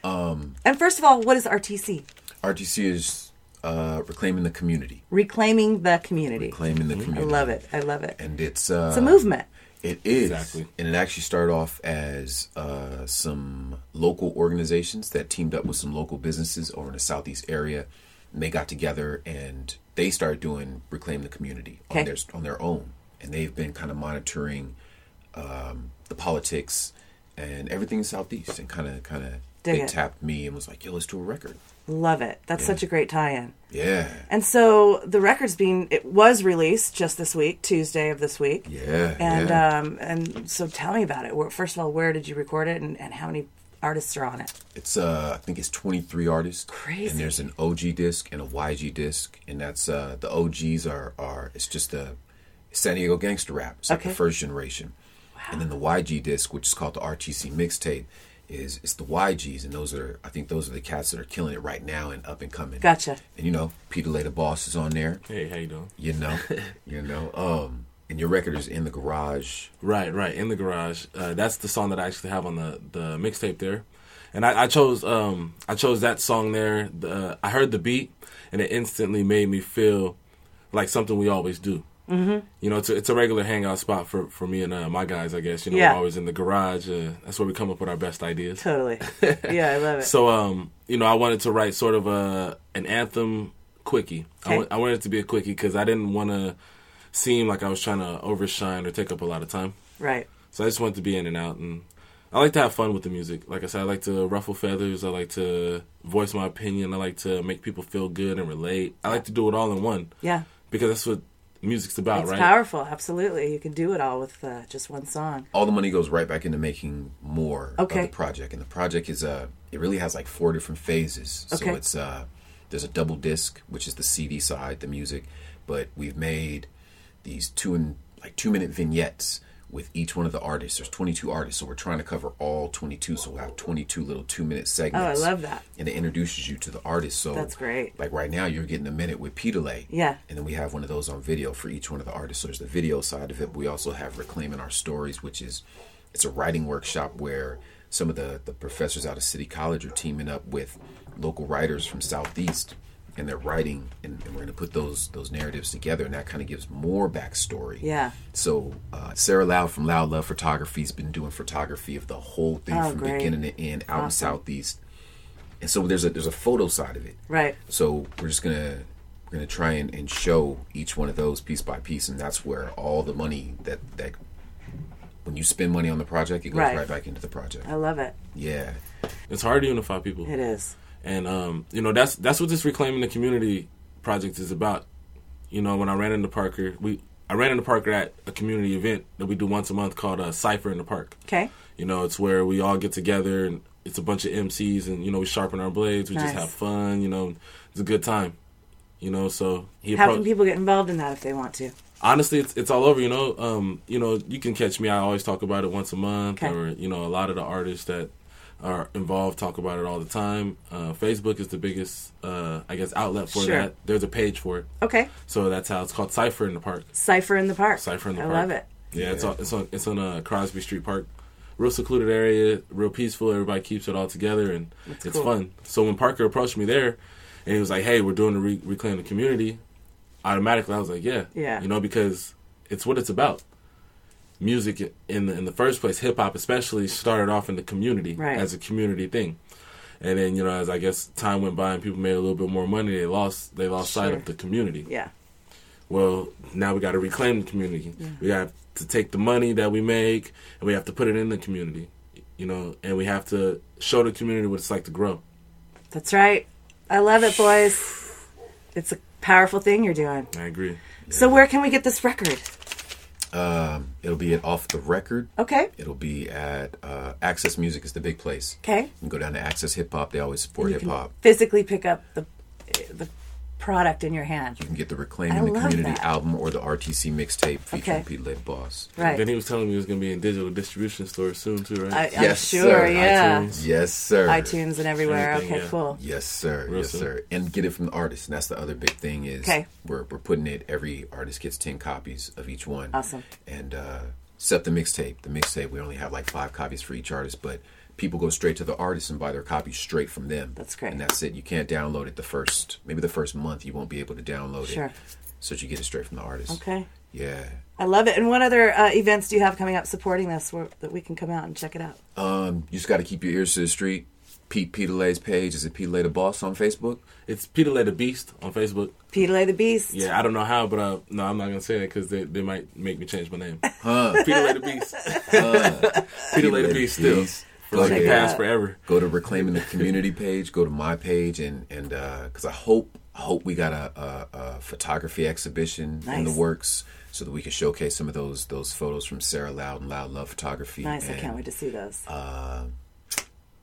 S21: Um,
S1: And first of all, what is RTC?
S21: RTC is uh, reclaiming the community.
S1: Reclaiming the community.
S21: Reclaiming the community.
S1: I love it. I love it.
S21: And it's uh,
S1: It's a movement.
S21: It is.
S20: Exactly.
S21: And it actually started off as uh, some local organizations that teamed up with some local businesses over in the southeast area. And they got together and they started doing reclaim the community
S1: Okay.
S21: on their on their own. And they've been kind of monitoring um, the politics and everything in southeast and kind of kind of they
S1: it.
S21: tapped me and was like, "Yo, let's do a record."
S1: Love it. That's
S21: Yeah.
S1: such a great tie-in.
S21: Yeah.
S1: And so the record's being it was released just this week, Tuesday of this week.
S21: Yeah,
S1: And
S21: yeah.
S1: um and so tell me about it. First of all, where did you record it and, and how many artists are on it?
S21: It's uh I think it's 23 artists.
S1: Crazy.
S21: And there's an OG disc and a YG disc and that's uh the OGs are are it's just a San Diego gangster rap. It's like
S1: Okay.
S21: the first generation. And then the YG disc, which is called the RTC mixtape, is it's the YGs and those are I think those are the cats that are killing it right now and up and coming.
S1: Gotcha.
S21: And you know, Peter Lay the Boss is on there.
S20: Hey, how you doing?
S21: You know. you know. Um and your record is in the garage.
S20: Right, right, in the garage. Uh, that's the song that I actually have on the the mixtape there, and I, I chose um I chose that song there. The, I heard the beat, and it instantly made me feel like something we always do.
S1: Mhm.
S20: You know, it's a, it's a regular hangout spot for for me and uh, my guys. I guess you know
S1: Yeah.
S20: we're always in the garage. Uh, that's where we come up with our best ideas.
S1: Totally. Yeah, I love it.
S20: So um, you know, I wanted to write sort of a an anthem quickie. I,
S1: Okay.
S20: wa- I wanted it to be a quickie because I didn't want to seem like I was trying to overshine or take up a lot of time.
S1: Right.
S20: So I just wanted to be in and out, and I like to have fun with the music. Like I said, I like to ruffle feathers. I like to voice my opinion. I like to make people feel good and relate. I like to do it all in one.
S1: Yeah.
S20: because that's what music's about,
S1: it's
S20: right?
S1: powerful. Absolutely, you can do it all with uh, just one song.
S21: all the money goes right back into making more
S1: Okay.
S21: of the project and the project is uh it really has like four different phases
S1: Okay.
S21: so it's uh there's a double disc which is the cd side the music but we've made these two and like two minute vignettes with each one of the artists there's 22 artists so we're trying to cover all 22 so we'll have 22 little two minute segments
S1: Oh, I love that.
S21: and it introduces you to the artist so
S1: That's great.
S21: like right now you're getting a minute with Peter Lay
S1: Yeah.
S21: and then we have one of those on video for each one of the artists. So there's the video side of it. We also have Reclaiming Our Stories, which is it's a writing workshop where some of the, the professors out of City College are teaming up with local writers from Southeast and they're writing and, and we're going to put those those narratives together and that kind of gives more backstory.
S1: Yeah.
S21: So uh, Sarah Loud from Loud Love Photography has been doing photography of the whole thing
S1: Oh,
S21: from
S1: great.
S21: beginning to end out in Southeast. And so there's a there's a photo side of it.
S1: Right.
S21: So we're just gonna we're gonna try and, and show each one of those piece by piece, and that's where all the money that that when you spend money on the project, it goes
S1: Right.
S21: right, back into the project.
S1: I love it.
S21: Yeah,
S20: It's hard to unify people.
S1: It is.
S20: And um, you know, that's that's what this reclaiming the community project is about. You know, when I ran into Parker, we I ran into Parker at a community event that we do once a month called uh, Cipher in the Park.
S1: Okay.
S20: You know, it's where we all get together and it's a bunch of MCs and you know we sharpen our blades, we
S1: Nice.
S20: just have fun. You know, it's a good time. You know, so
S1: How
S20: appro-
S1: can people get involved in that if they want to?
S20: honestly it's, it's all over you know um you know you can catch me i always talk about it once a month
S1: Okay.
S20: or you know a lot of the artists that are involved talk about it all the time uh, facebook is the biggest uh i guess outlet for
S1: Sure.
S20: that there's a page for it
S1: Okay.
S20: so that's how it's called cipher in the park
S1: Cipher in the Park.
S20: cipher in the
S1: I
S20: park I
S1: love it.
S20: yeah, it's on it's on it's on uh, crosby street park real secluded area real peaceful everybody keeps it all together and
S1: That's
S20: it's
S1: cool.
S20: fun so when parker approached me there and he was like hey we're doing the re- reclaim the community automatically i was like yeah
S1: Yeah.
S20: you know because it's what it's about music in the in the first place hip hop especially started off in the community
S1: Right.
S20: as a community thing and then you know as i guess time went by and people made a little bit more money they lost they lost sight of the community
S1: Yeah.
S20: well now we got to reclaim the community we have to take the money that we make and we have to put it in the community you know and we have to show the community what it's like to grow
S1: That's right. I love it, boys. It's a powerful thing you're doing.
S20: i agree
S1: So where can we get this record?
S21: Um, it'll be at off the record.
S1: Okay.
S21: It'll be at uh, Access Music is the big place.
S1: Okay.
S21: You can go down to Access Hip Hop. They always support hip hop.
S1: Physically pick up the the product in your hand.
S21: You can get the
S1: I
S21: Reclaiming the Community
S1: that.
S21: album or the RTC mixtape featuring
S1: Okay.
S21: Pete Lay the Boss.
S1: Right.
S20: then he was telling me he was going to be in digital distribution stores soon too right
S1: I- I'm Yes, sure, sir. yeah.
S20: iTunes.
S21: Yes, sir.
S1: iTunes and everywhere.
S20: Everything,
S1: okay,
S20: yeah.
S1: cool.
S21: Yes, sir.
S20: Real
S21: yes,
S20: soon.
S21: sir. And get it from the artist. And that's the other big thing is
S1: Okay.
S21: we're we're putting it. Every artist gets ten copies of each one.
S1: Awesome.
S21: And uh, except the mixtape. The mixtape we only have like five copies for each artist, but people go straight to the artist and buy their copies straight from them.
S1: That's great.
S21: And that's it. You can't download it the first maybe the first month. You won't be able to download it.
S1: Sure.
S21: it. So that you get it straight from the artist.
S1: Okay.
S21: Yeah.
S1: I love it. And what other uh, events do you have coming up supporting this where, that we can come out and check it out?
S21: Um, you just got to keep your ears to the street. Pete Peter Lay's page is it Peter Lay the Boss on Facebook?
S20: it's peter lay the beast on facebook
S1: Peter Lay the Beast.
S20: yeah i don't know how but uh, no i'm not going to say that because they, they might make me change my name
S21: Huh?
S20: peter lay the beast
S21: Huh.
S20: peter lay the beast still for like
S21: Go
S20: the
S21: to-
S20: past forever
S21: Go to reclaiming the community page. Go to my page and and because I hope hope we got a, a, a photography exhibition in the works so that we can showcase some of those those photos from Sarah Loud and Loud Love Photography.
S1: Nice. I can't wait to see those.
S21: Uh,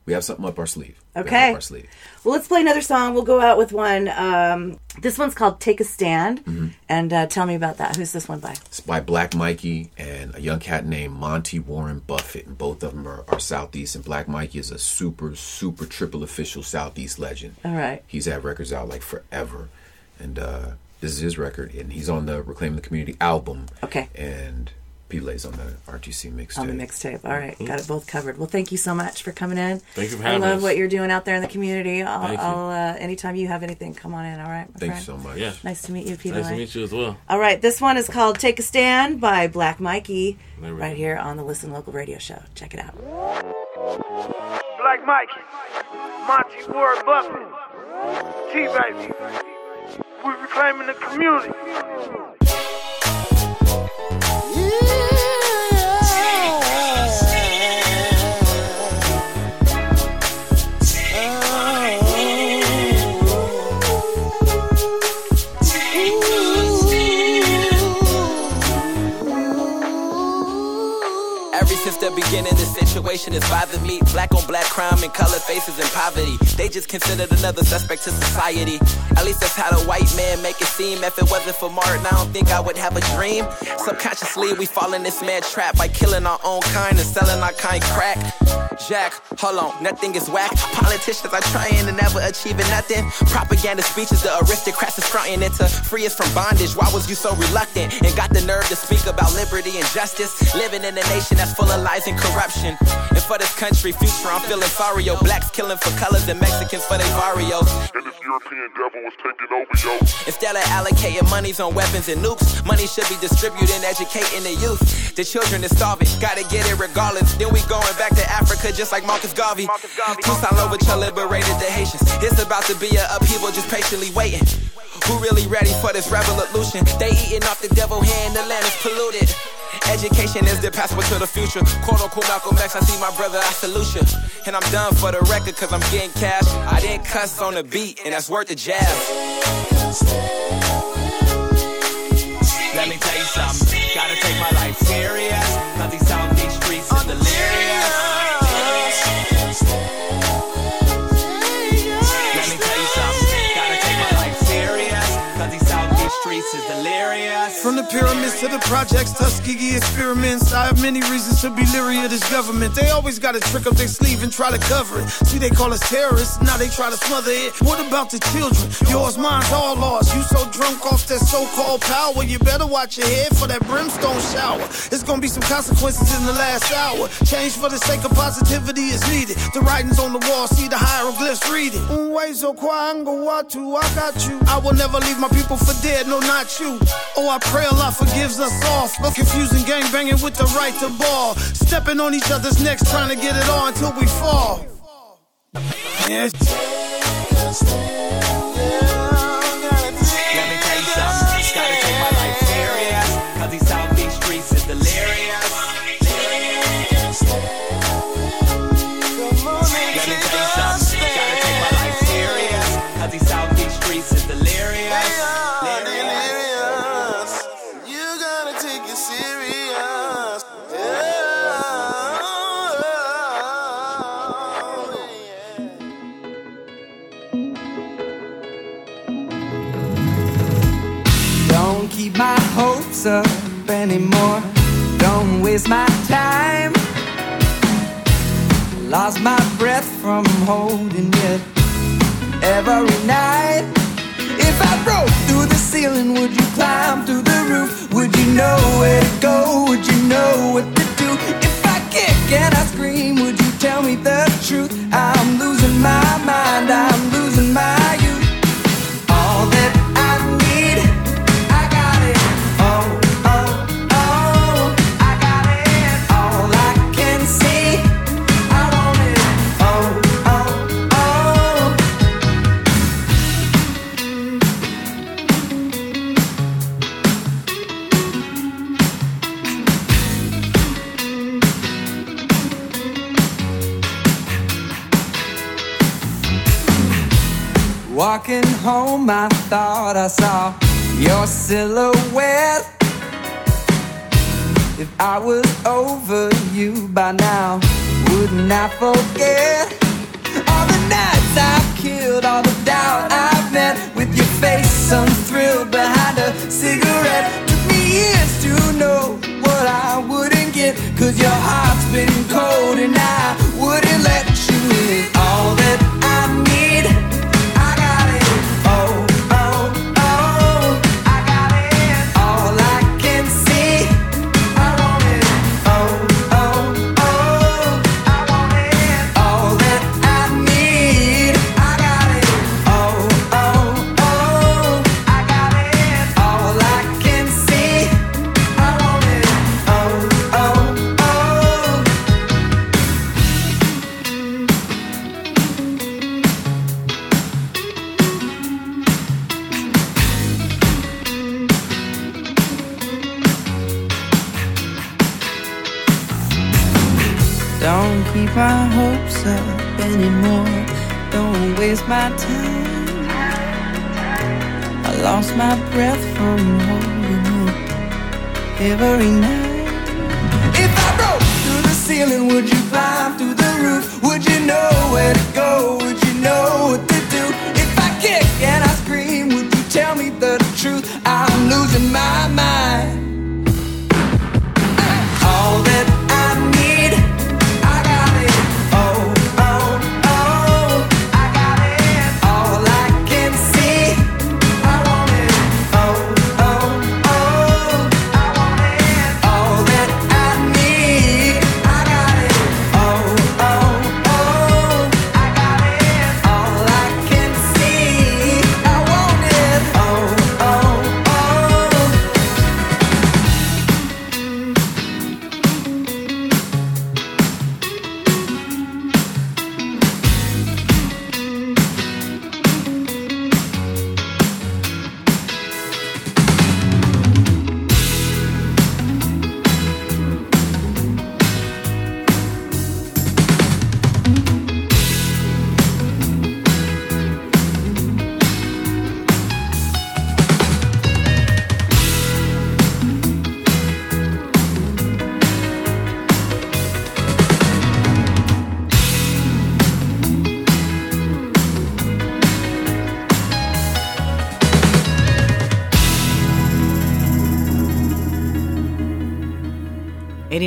S21: we have something up our sleeve.
S1: Okay.
S21: up our sleeve.
S1: Well, let's play another song. We'll go out with one. Um, this one's called "Take a Stand,"
S21: Mm-hmm.
S1: and uh, tell me about that. Who's this one by?
S21: It's by Black Mikey and a young cat named Monty Warren Buffett, and both of them are, are Southeast. And Black Mikey is a super, super triple official Southeast legend.
S1: All right.
S21: He's had records out like forever, and uh, this is his record, and he's on the Reclaiming the Community album.
S1: Okay.
S21: And Pete Lay's on the RTC mixtape.
S1: On the mixtape. All right, got it both covered. Well, thank you so much for coming in.
S20: Mm-hmm. Thank you for having us.
S1: I love
S20: us.
S1: what you're doing out there in the community. I'll,
S20: Thank you.
S1: I'll uh, anytime you have anything, come on in. All right, my
S21: Thank you so much.
S20: Yeah.
S1: Nice to meet you, Peter.
S20: nice to meet you as well
S1: All right, this one is called "Take a Stand" by Black Mikey,
S20: There
S1: right
S20: go.
S1: here on the Listen Local Radio Show. Check it out.
S22: Black Mikey, Monty Ward Buffett, T Baby. We're reclaiming the community.
S23: Yeah. Situation is bothered me. Black on black crime and colored faces in poverty. They just considered another suspect to society. At least that's how the white man make it seem. If it wasn't for Martin, I don't think I would have a dream. Subconsciously, we fall in this mad trap by killing our own kind and selling our kind crack. Jack, hold on, nothing is whack. Politicians are trying and never achieving nothing. Propaganda speeches, the aristocrats is fronting it to free us from bondage. Why was you so reluctant and got the nerve to speak about liberty and justice? Living in a nation that's full of lies and corruption. And for this country future, I'm feeling sorry. Yo, blacks killing for colors and Mexicans for their barrios.
S24: And this European devil was taking over, yo.
S23: Instead of allocating monies on weapons and nukes, money should be distributed and educating the youth. The children is starving, gotta get it regardless. Then we going back to Africa just like Marcus Garvey. Toussaint Louverture liberated the Haitians. It's about to be an upheaval, just patiently waiting. Who really ready for this revolution? They eating off the devil hand, the land is polluted. Education is the passport to the future. Quote unquote Malcolm X, I see my brother, I salute you. And I'm done for the record, cause I'm getting cash. I didn't cuss on the beat, and that's worth the jab.
S25: Let me tell you something. Gotta take my life serious. Cause these South Beach streets is delirious. Let me tell you something. Gotta take my life serious. Cause these South Beach streets is delirious.
S26: From the pyramids to the projects, Tuskegee experiments. I have many reasons to be leery of this government. They always got a trick up their sleeve and try to cover it. See, they call us terrorists, now they try to smother it. What about the children? Yours, mine's all lost. You so drunk off that so-called power, you better watch your head for that brimstone shower. It's gonna be some consequences in the last hour. Change for the sake of positivity is needed. The writings on the wall, see the hieroglyphs, read it. I will never leave my people for dead, no, not you. Oh, I pray Allah forgives us all for confusing gang banging with the right to ball. Stepping on each other's necks, trying to get it on until we fall. Yes.
S7: Up anymore. Don't waste my time. Lost my breath from holding it every night. If I broke through the ceiling, would you climb through the roof? Would you know where to go? Would you know what to do? If I kick and I scream, would you tell me the truth? I'm losing my mind, I'm losing my youth. All that Walking home, I thought I saw your silhouette. If I was over you by now, wouldn't I forget all the nights I've killed, all the doubt I've met with your face unthrilled behind a cigarette? Took me years to know what I wouldn't get, cause your heart's been cold and I wouldn't let you in. All that my hopes up anymore. Don't waste my time. I lost my breath from holding you every night. If I broke through the ceiling? Would you climb through the roof? Would you know where to go? Would you know what to do? If I kick and I scream, would you tell me the truth? I'm losing my mind.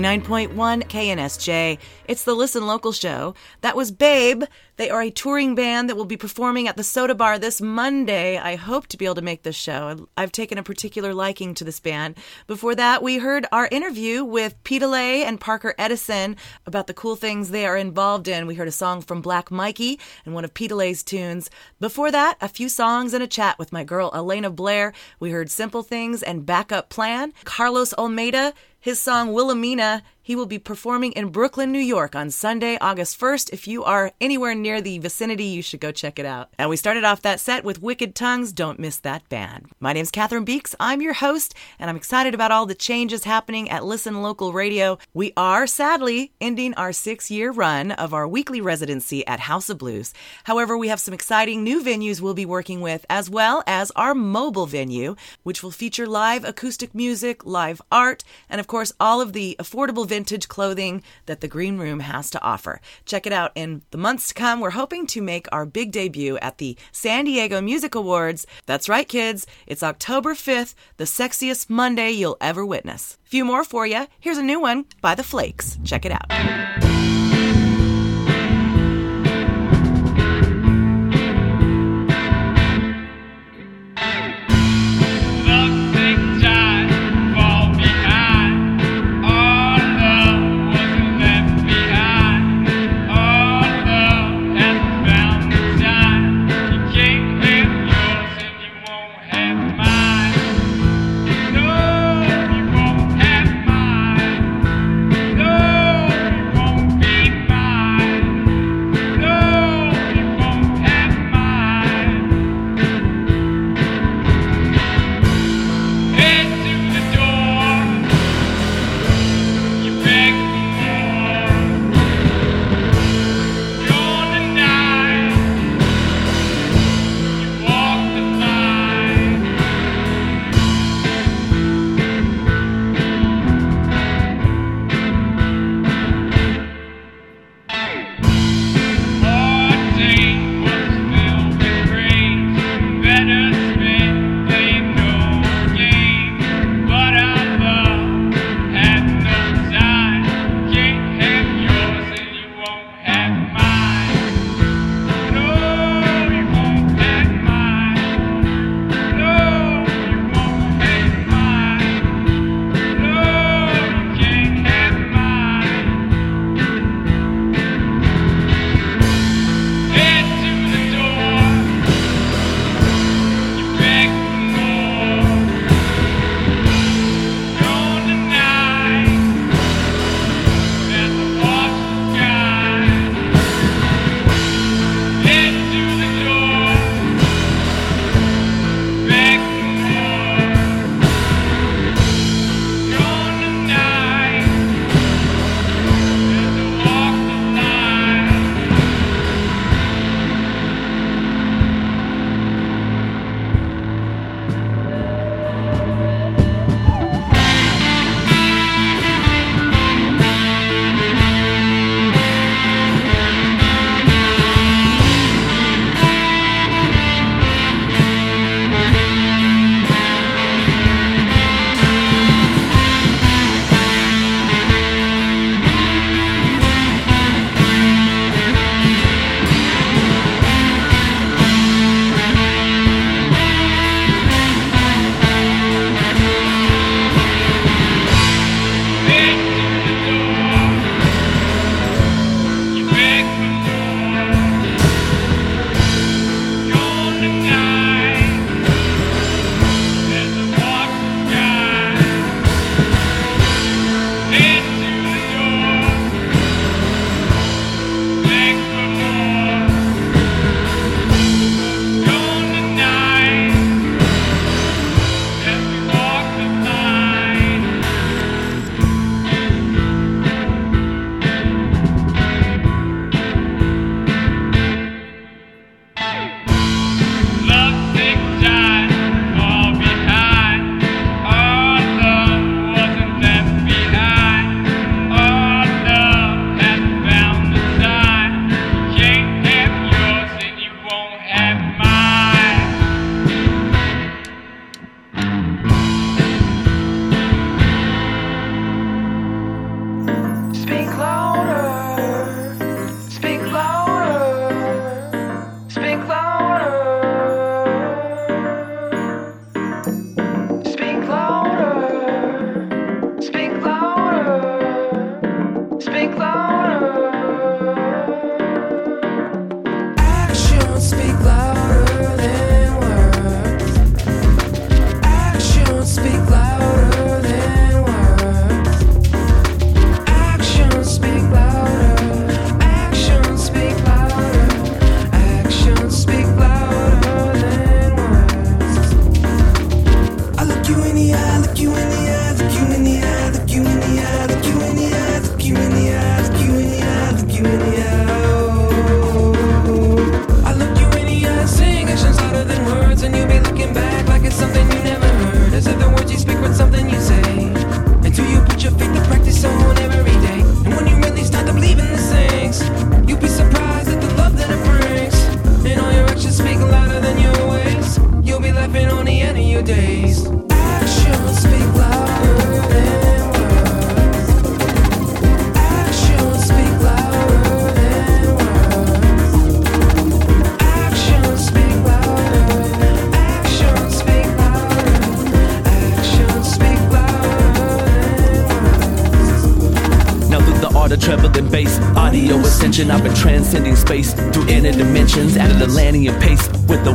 S1: 99.1 KNSJ. It's the Listen Local Show. That was Babe they are a touring band that will be performing at the Soda Bar this Monday. I hope to be able to make this show. I've taken a particular liking to this band. Before that, we heard our interview with Pete Lay and Parker Edison about the cool things they are involved in. We heard a song from Black Mikey and one of Pete Lay's tunes. Before that, a few songs and a chat with my girl Elena Blair. We heard Simple Things and Backup Plan. Carlos Almeida, his song Wilhelmina. He will be performing in Brooklyn, New York on Sunday, August 1st. If you are anywhere near the vicinity, you should go check it out. And we started off that set with Wicked Tongues. Don't miss that band. My name's Cathryn Beeks. I'm your host, and I'm excited about all the changes happening at Listen Local Radio. We are sadly ending our six year run of our weekly residency at House of Blues. However, we have some exciting new venues we'll be working with, as well as our mobile venue, which will feature live acoustic music, live art, and of course, all of the affordable vintage clothing that the Green Room has to offer. Check it out in the months to come. We're hoping to make our big debut at the San Diego Music Awards. That's right, kids. It's October 5th, the sexiest Monday you'll ever witness. Few more for you. Here's a new one by The Flakes. Check it out.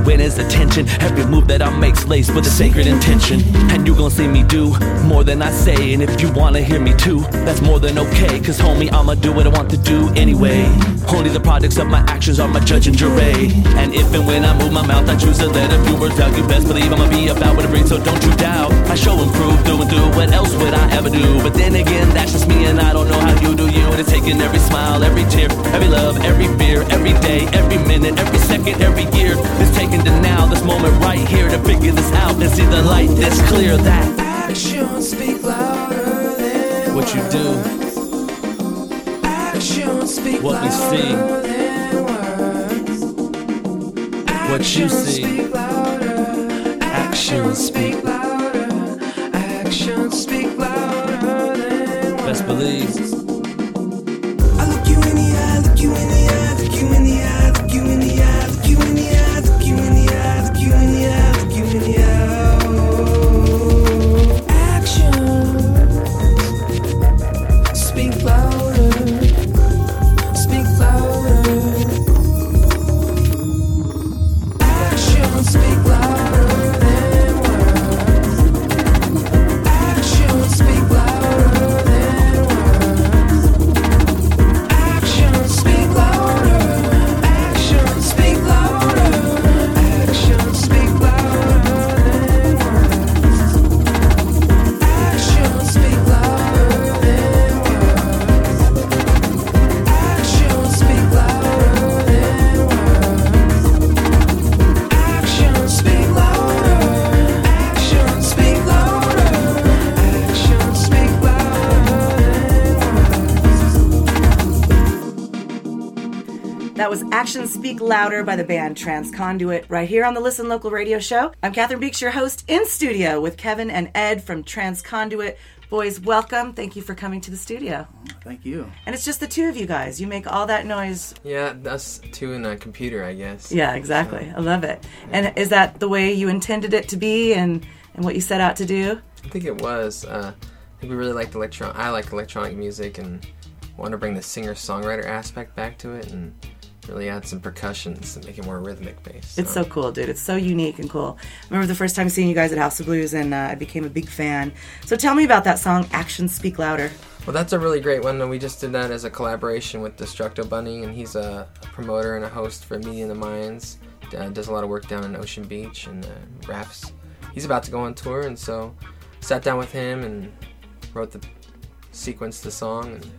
S27: The winner's attention. Every move that I make's laced with a sacred intention. And you gon' see me do more than I say. And if you wanna hear me too, that's more than okay. Cause homie, I'ma do what I want to do anyway. Only the products of my actions are my judge and jury. And if and when I move my mouth, I choose to let a few words out. You best believe I'ma be about what I bring, so don't you doubt. I show and prove through and through. What else would I ever do? But then again, that's just me, and I don't know how you do you. And it's taking every smile, every tear, every love, every fear, every day, every minute, every second, every year. It's taken to now, this moment right here to figure this out and see the light that's clear. That
S28: Actions speak louder than
S27: what you do,
S28: Actions speak
S27: what we see,
S28: than words.
S27: what you see.
S28: speak louder. Actions speak louder.
S27: Best believe.
S28: I look you in the eye, look you in the eye,
S1: Louder by the band Transconduit right here on the Listen Local radio show. I'm Cathryn Beeks, your host in studio with Kevin and Ed from Transconduit. Boys, welcome. Thank you for coming to the studio.
S29: Thank you.
S1: And it's just the two of you guys. You make all that noise.
S30: Yeah, us two in a computer, I guess.
S1: Yeah, exactly. I love it. And is that the way you intended it to be and, and what you set out to do?
S30: I think it was. Uh, I think we really liked electron. I like electronic music and want to bring the singer-songwriter aspect back to it and really add some percussions and make it more rhythmic based.
S1: It's so cool, dude. It's so unique and cool. I remember the first time seeing you guys at House of Blues, and uh, I became a big fan. So tell me about that song, Actions Speak Louder.
S30: Well, that's a really great one, and we just did that as a collaboration with Destructo Bunny, and he's a, a promoter and a host for Media in the Minds. Uh, does a lot of work down in Ocean Beach and uh, raps. He's about to go on tour, and so sat down with him and wrote the sequence the song and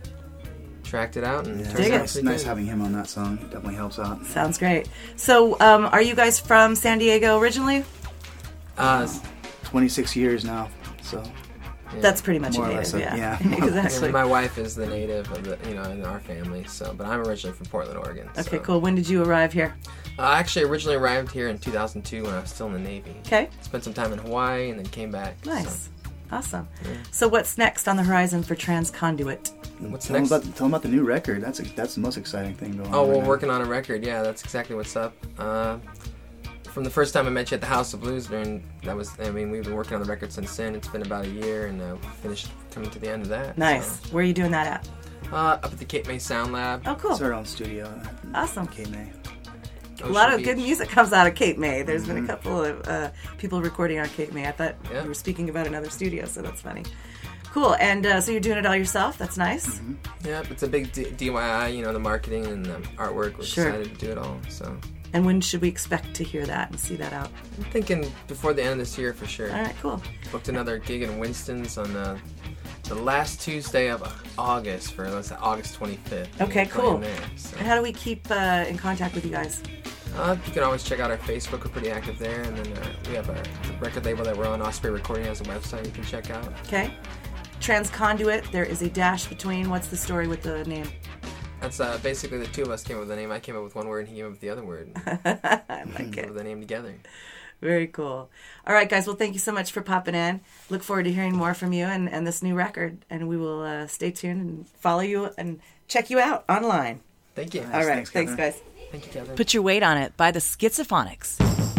S30: tracked it out and
S29: Yeah,
S30: turned
S29: it's
S30: out
S29: nice, nice
S30: good.
S29: having him on that song. It definitely helps out.
S1: Sounds great. So, um, are you guys from San Diego originally?
S30: Uh,
S29: 26 years now, so.
S1: That's pretty much a
S29: More or
S1: native,
S29: less,
S1: yeah.
S29: yeah.
S1: Exactly.
S30: my wife is the native of the, you know, in our family. So, but I'm originally from Portland, Oregon.
S1: Okay, cool. When did you arrive here?
S30: I actually originally arrived here in 2002 when I was still in the Navy.
S1: Okay.
S30: Spent some time in Hawaii and then came back. so-
S1: Nice. Awesome. So, what's next on the horizon for Transconduit?
S30: What's
S29: tell
S30: next?
S29: Them about, tell them about the new record. That's that's the most exciting thing going on.
S30: Oh,
S29: right
S30: we're
S29: now.
S30: working on a record. Yeah, that's exactly what's up. Uh, from the first time I met you at the House of Blues, during that was, I mean, we've been working on the record since then. It's been about a year, and uh, finished coming to the end of that.
S1: Nice. Where are you doing that at?
S30: Uh, up at the Cape May Sound Lab.
S1: Oh, cool.
S29: It's our own studio.
S1: Awesome.
S29: Cape May.
S1: A lot of good music comes out of Cape May. There's been a
S29: Mhm.
S1: couple of uh, people recording on Cape May. I thought
S30: Yeah.
S1: you were speaking about another studio, so that's funny. Cool. And uh, so you're doing it all yourself. That's nice.
S30: Yeah, it's a big D- DIY, you know, the marketing and the artwork. We're
S1: Sure.
S30: excited to do it all. So
S1: And when should we expect to hear that and see that out?
S30: I'm thinking before the end of this year for sure.
S1: All right, cool.
S30: Booked another gig in Winston's on the the last Tuesday of August for let's say August 25th.
S1: Okay, cool.
S30: There, so.
S1: And how do we keep uh, in contact with you guys?
S30: Uh, you can always check out our Facebook. We're pretty active there, and then uh, we have our record label that we're on. Osprey Recording has a website you can check out.
S1: Okay. Transconduit. There is a dash between. What's the story with the name?
S30: That's uh, basically the two of us came up with the name. I came up with one word, and he came up with the other word.
S1: I like
S30: Put the name together.
S1: Very cool. All right, guys. Well, thank you so much for popping in. Look forward to hearing more from you and, and this new record. And we will uh, stay tuned and follow you and check you out online.
S30: Thank you.
S1: All right. Thanks, guys.
S30: Thank you, Kevin.
S1: Put
S31: Your Weight on It by the Schizophonics.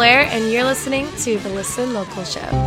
S16: Blair, and you're listening to the Listen Local Show.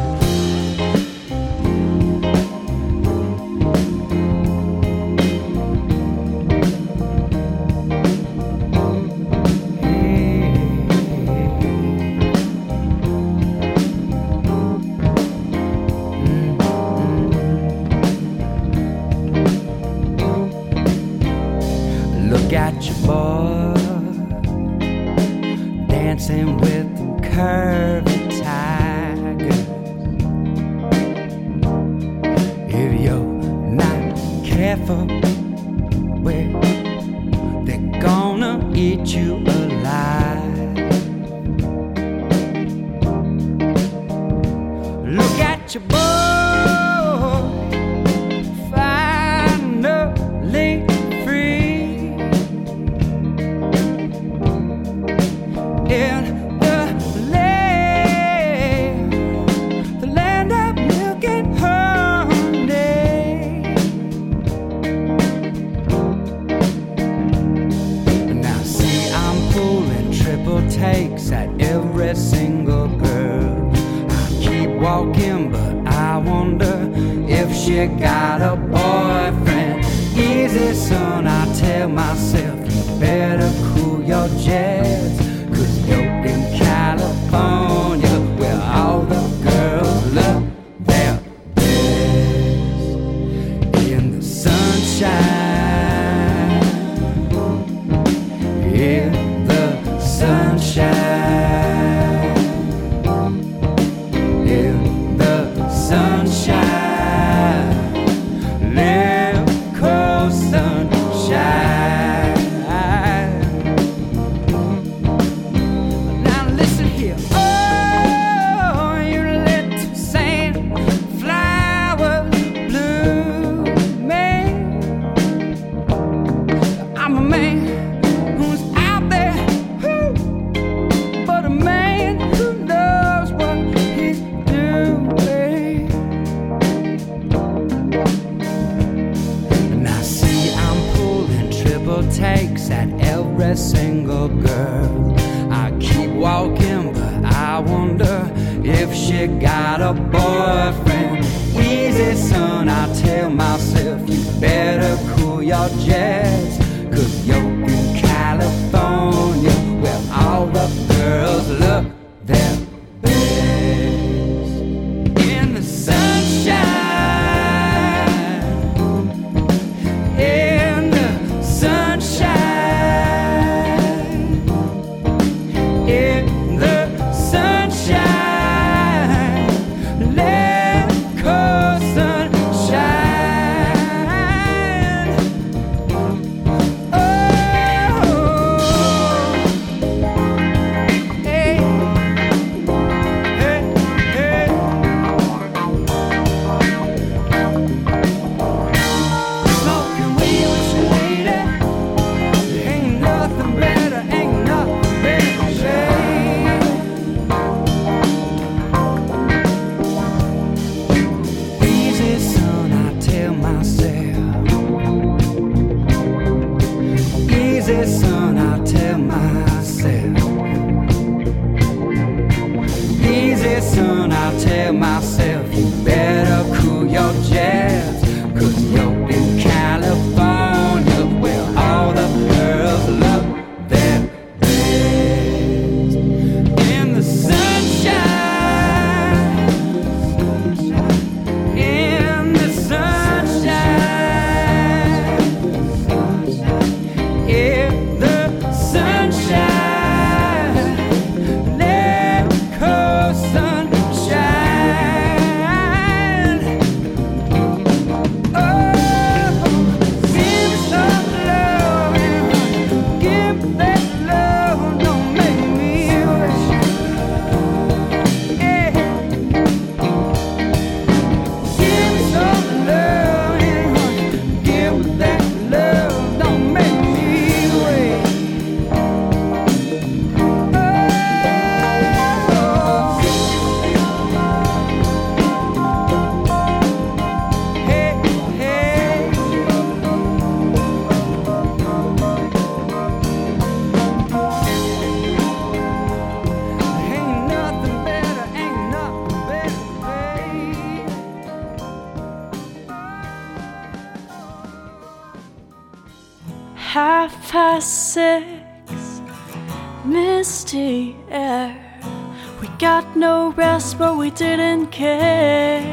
S14: we didn't care.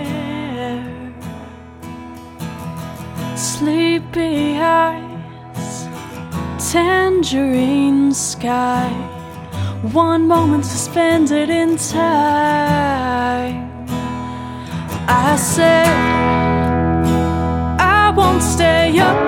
S14: Sleepy eyes, tangerine sky. One moment suspended in time. I said, I won't stay up.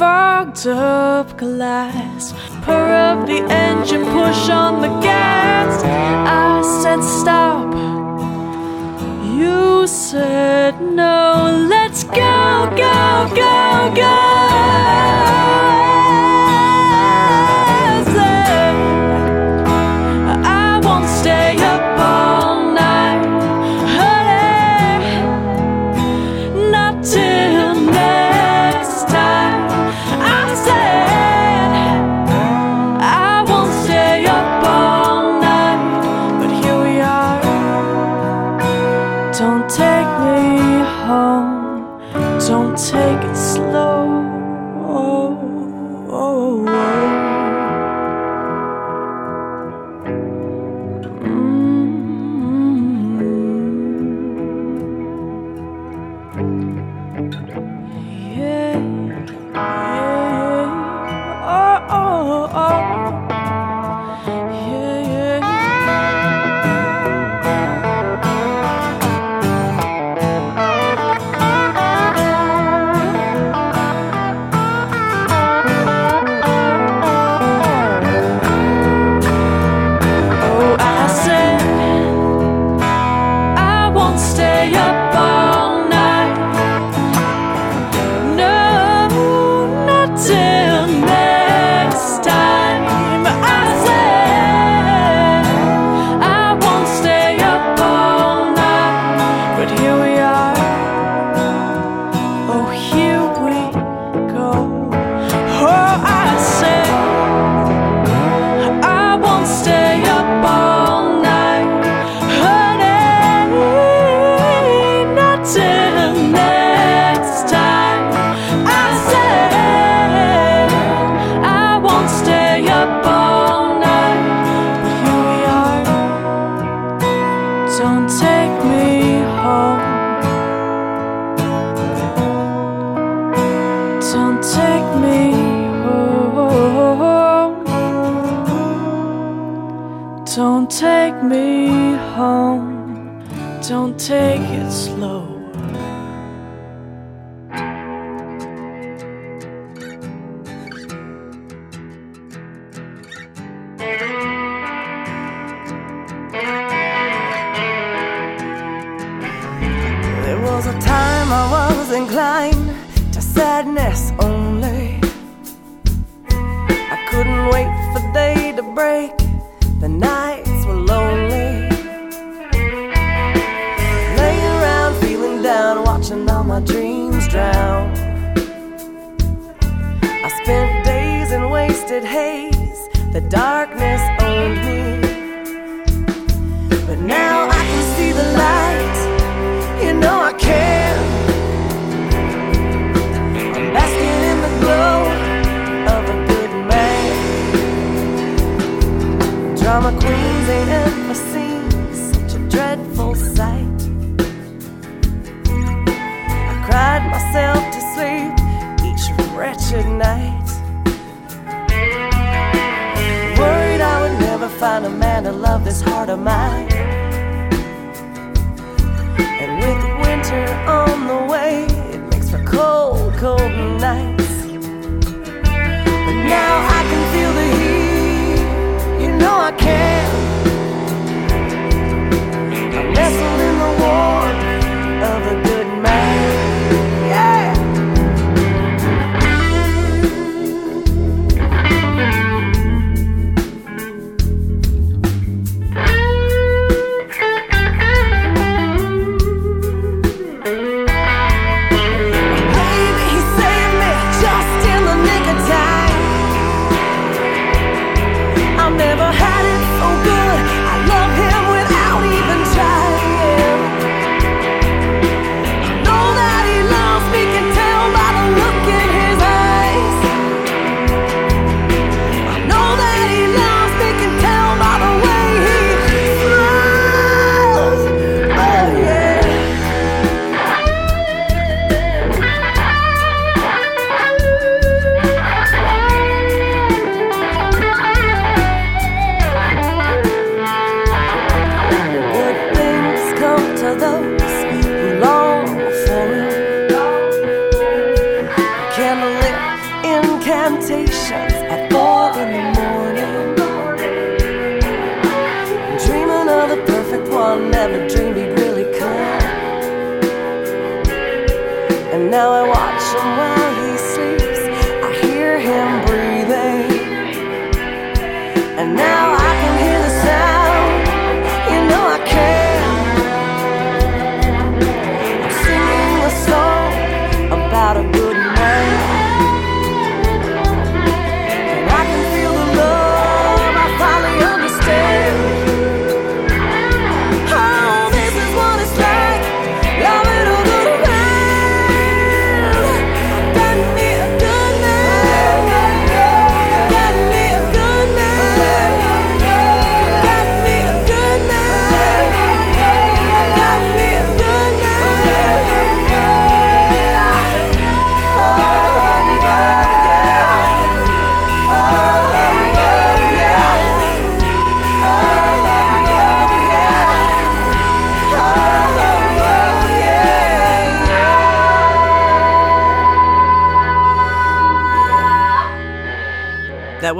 S14: fogged up glass. Purr up the engine, push on the gas. I said stop. You said no. Let's go, go, go, go.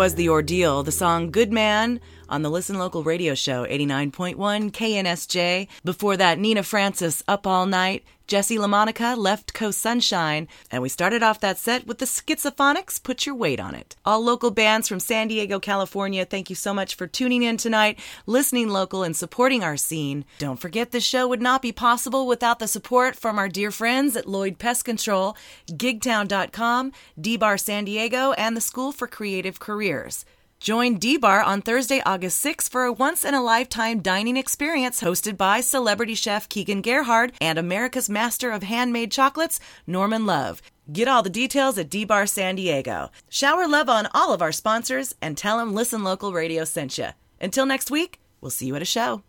S32: Was The
S1: Ordeal, the song Good Man on the Listen Local radio show 89.1 KNSJ. Before that, Nina Francis, Up All Night, Jesse LaMonaca, Left Coast Sunshine, and we started off that set with the Schizophonics, Put Your Weight on It. All local bands from San Diego, California, thank you so much for tuning in tonight, listening local, and supporting our scene. Don't forget the show would not be possible without the support from our dear friends at Lloyd Pest Control, Gigtown.com, D-Bar San Diego, and the School for Creative Careers. Join D-Bar on Thursday, August 6th for a once-in-a-lifetime dining experience hosted by celebrity chef Keegan Gerhard and America's master of handmade chocolates, Norman Love. Get all the details at D-Bar San Diego. Shower love on all of our sponsors and tell them Listen Local Radio sent you. Until next week, we'll see you at a show.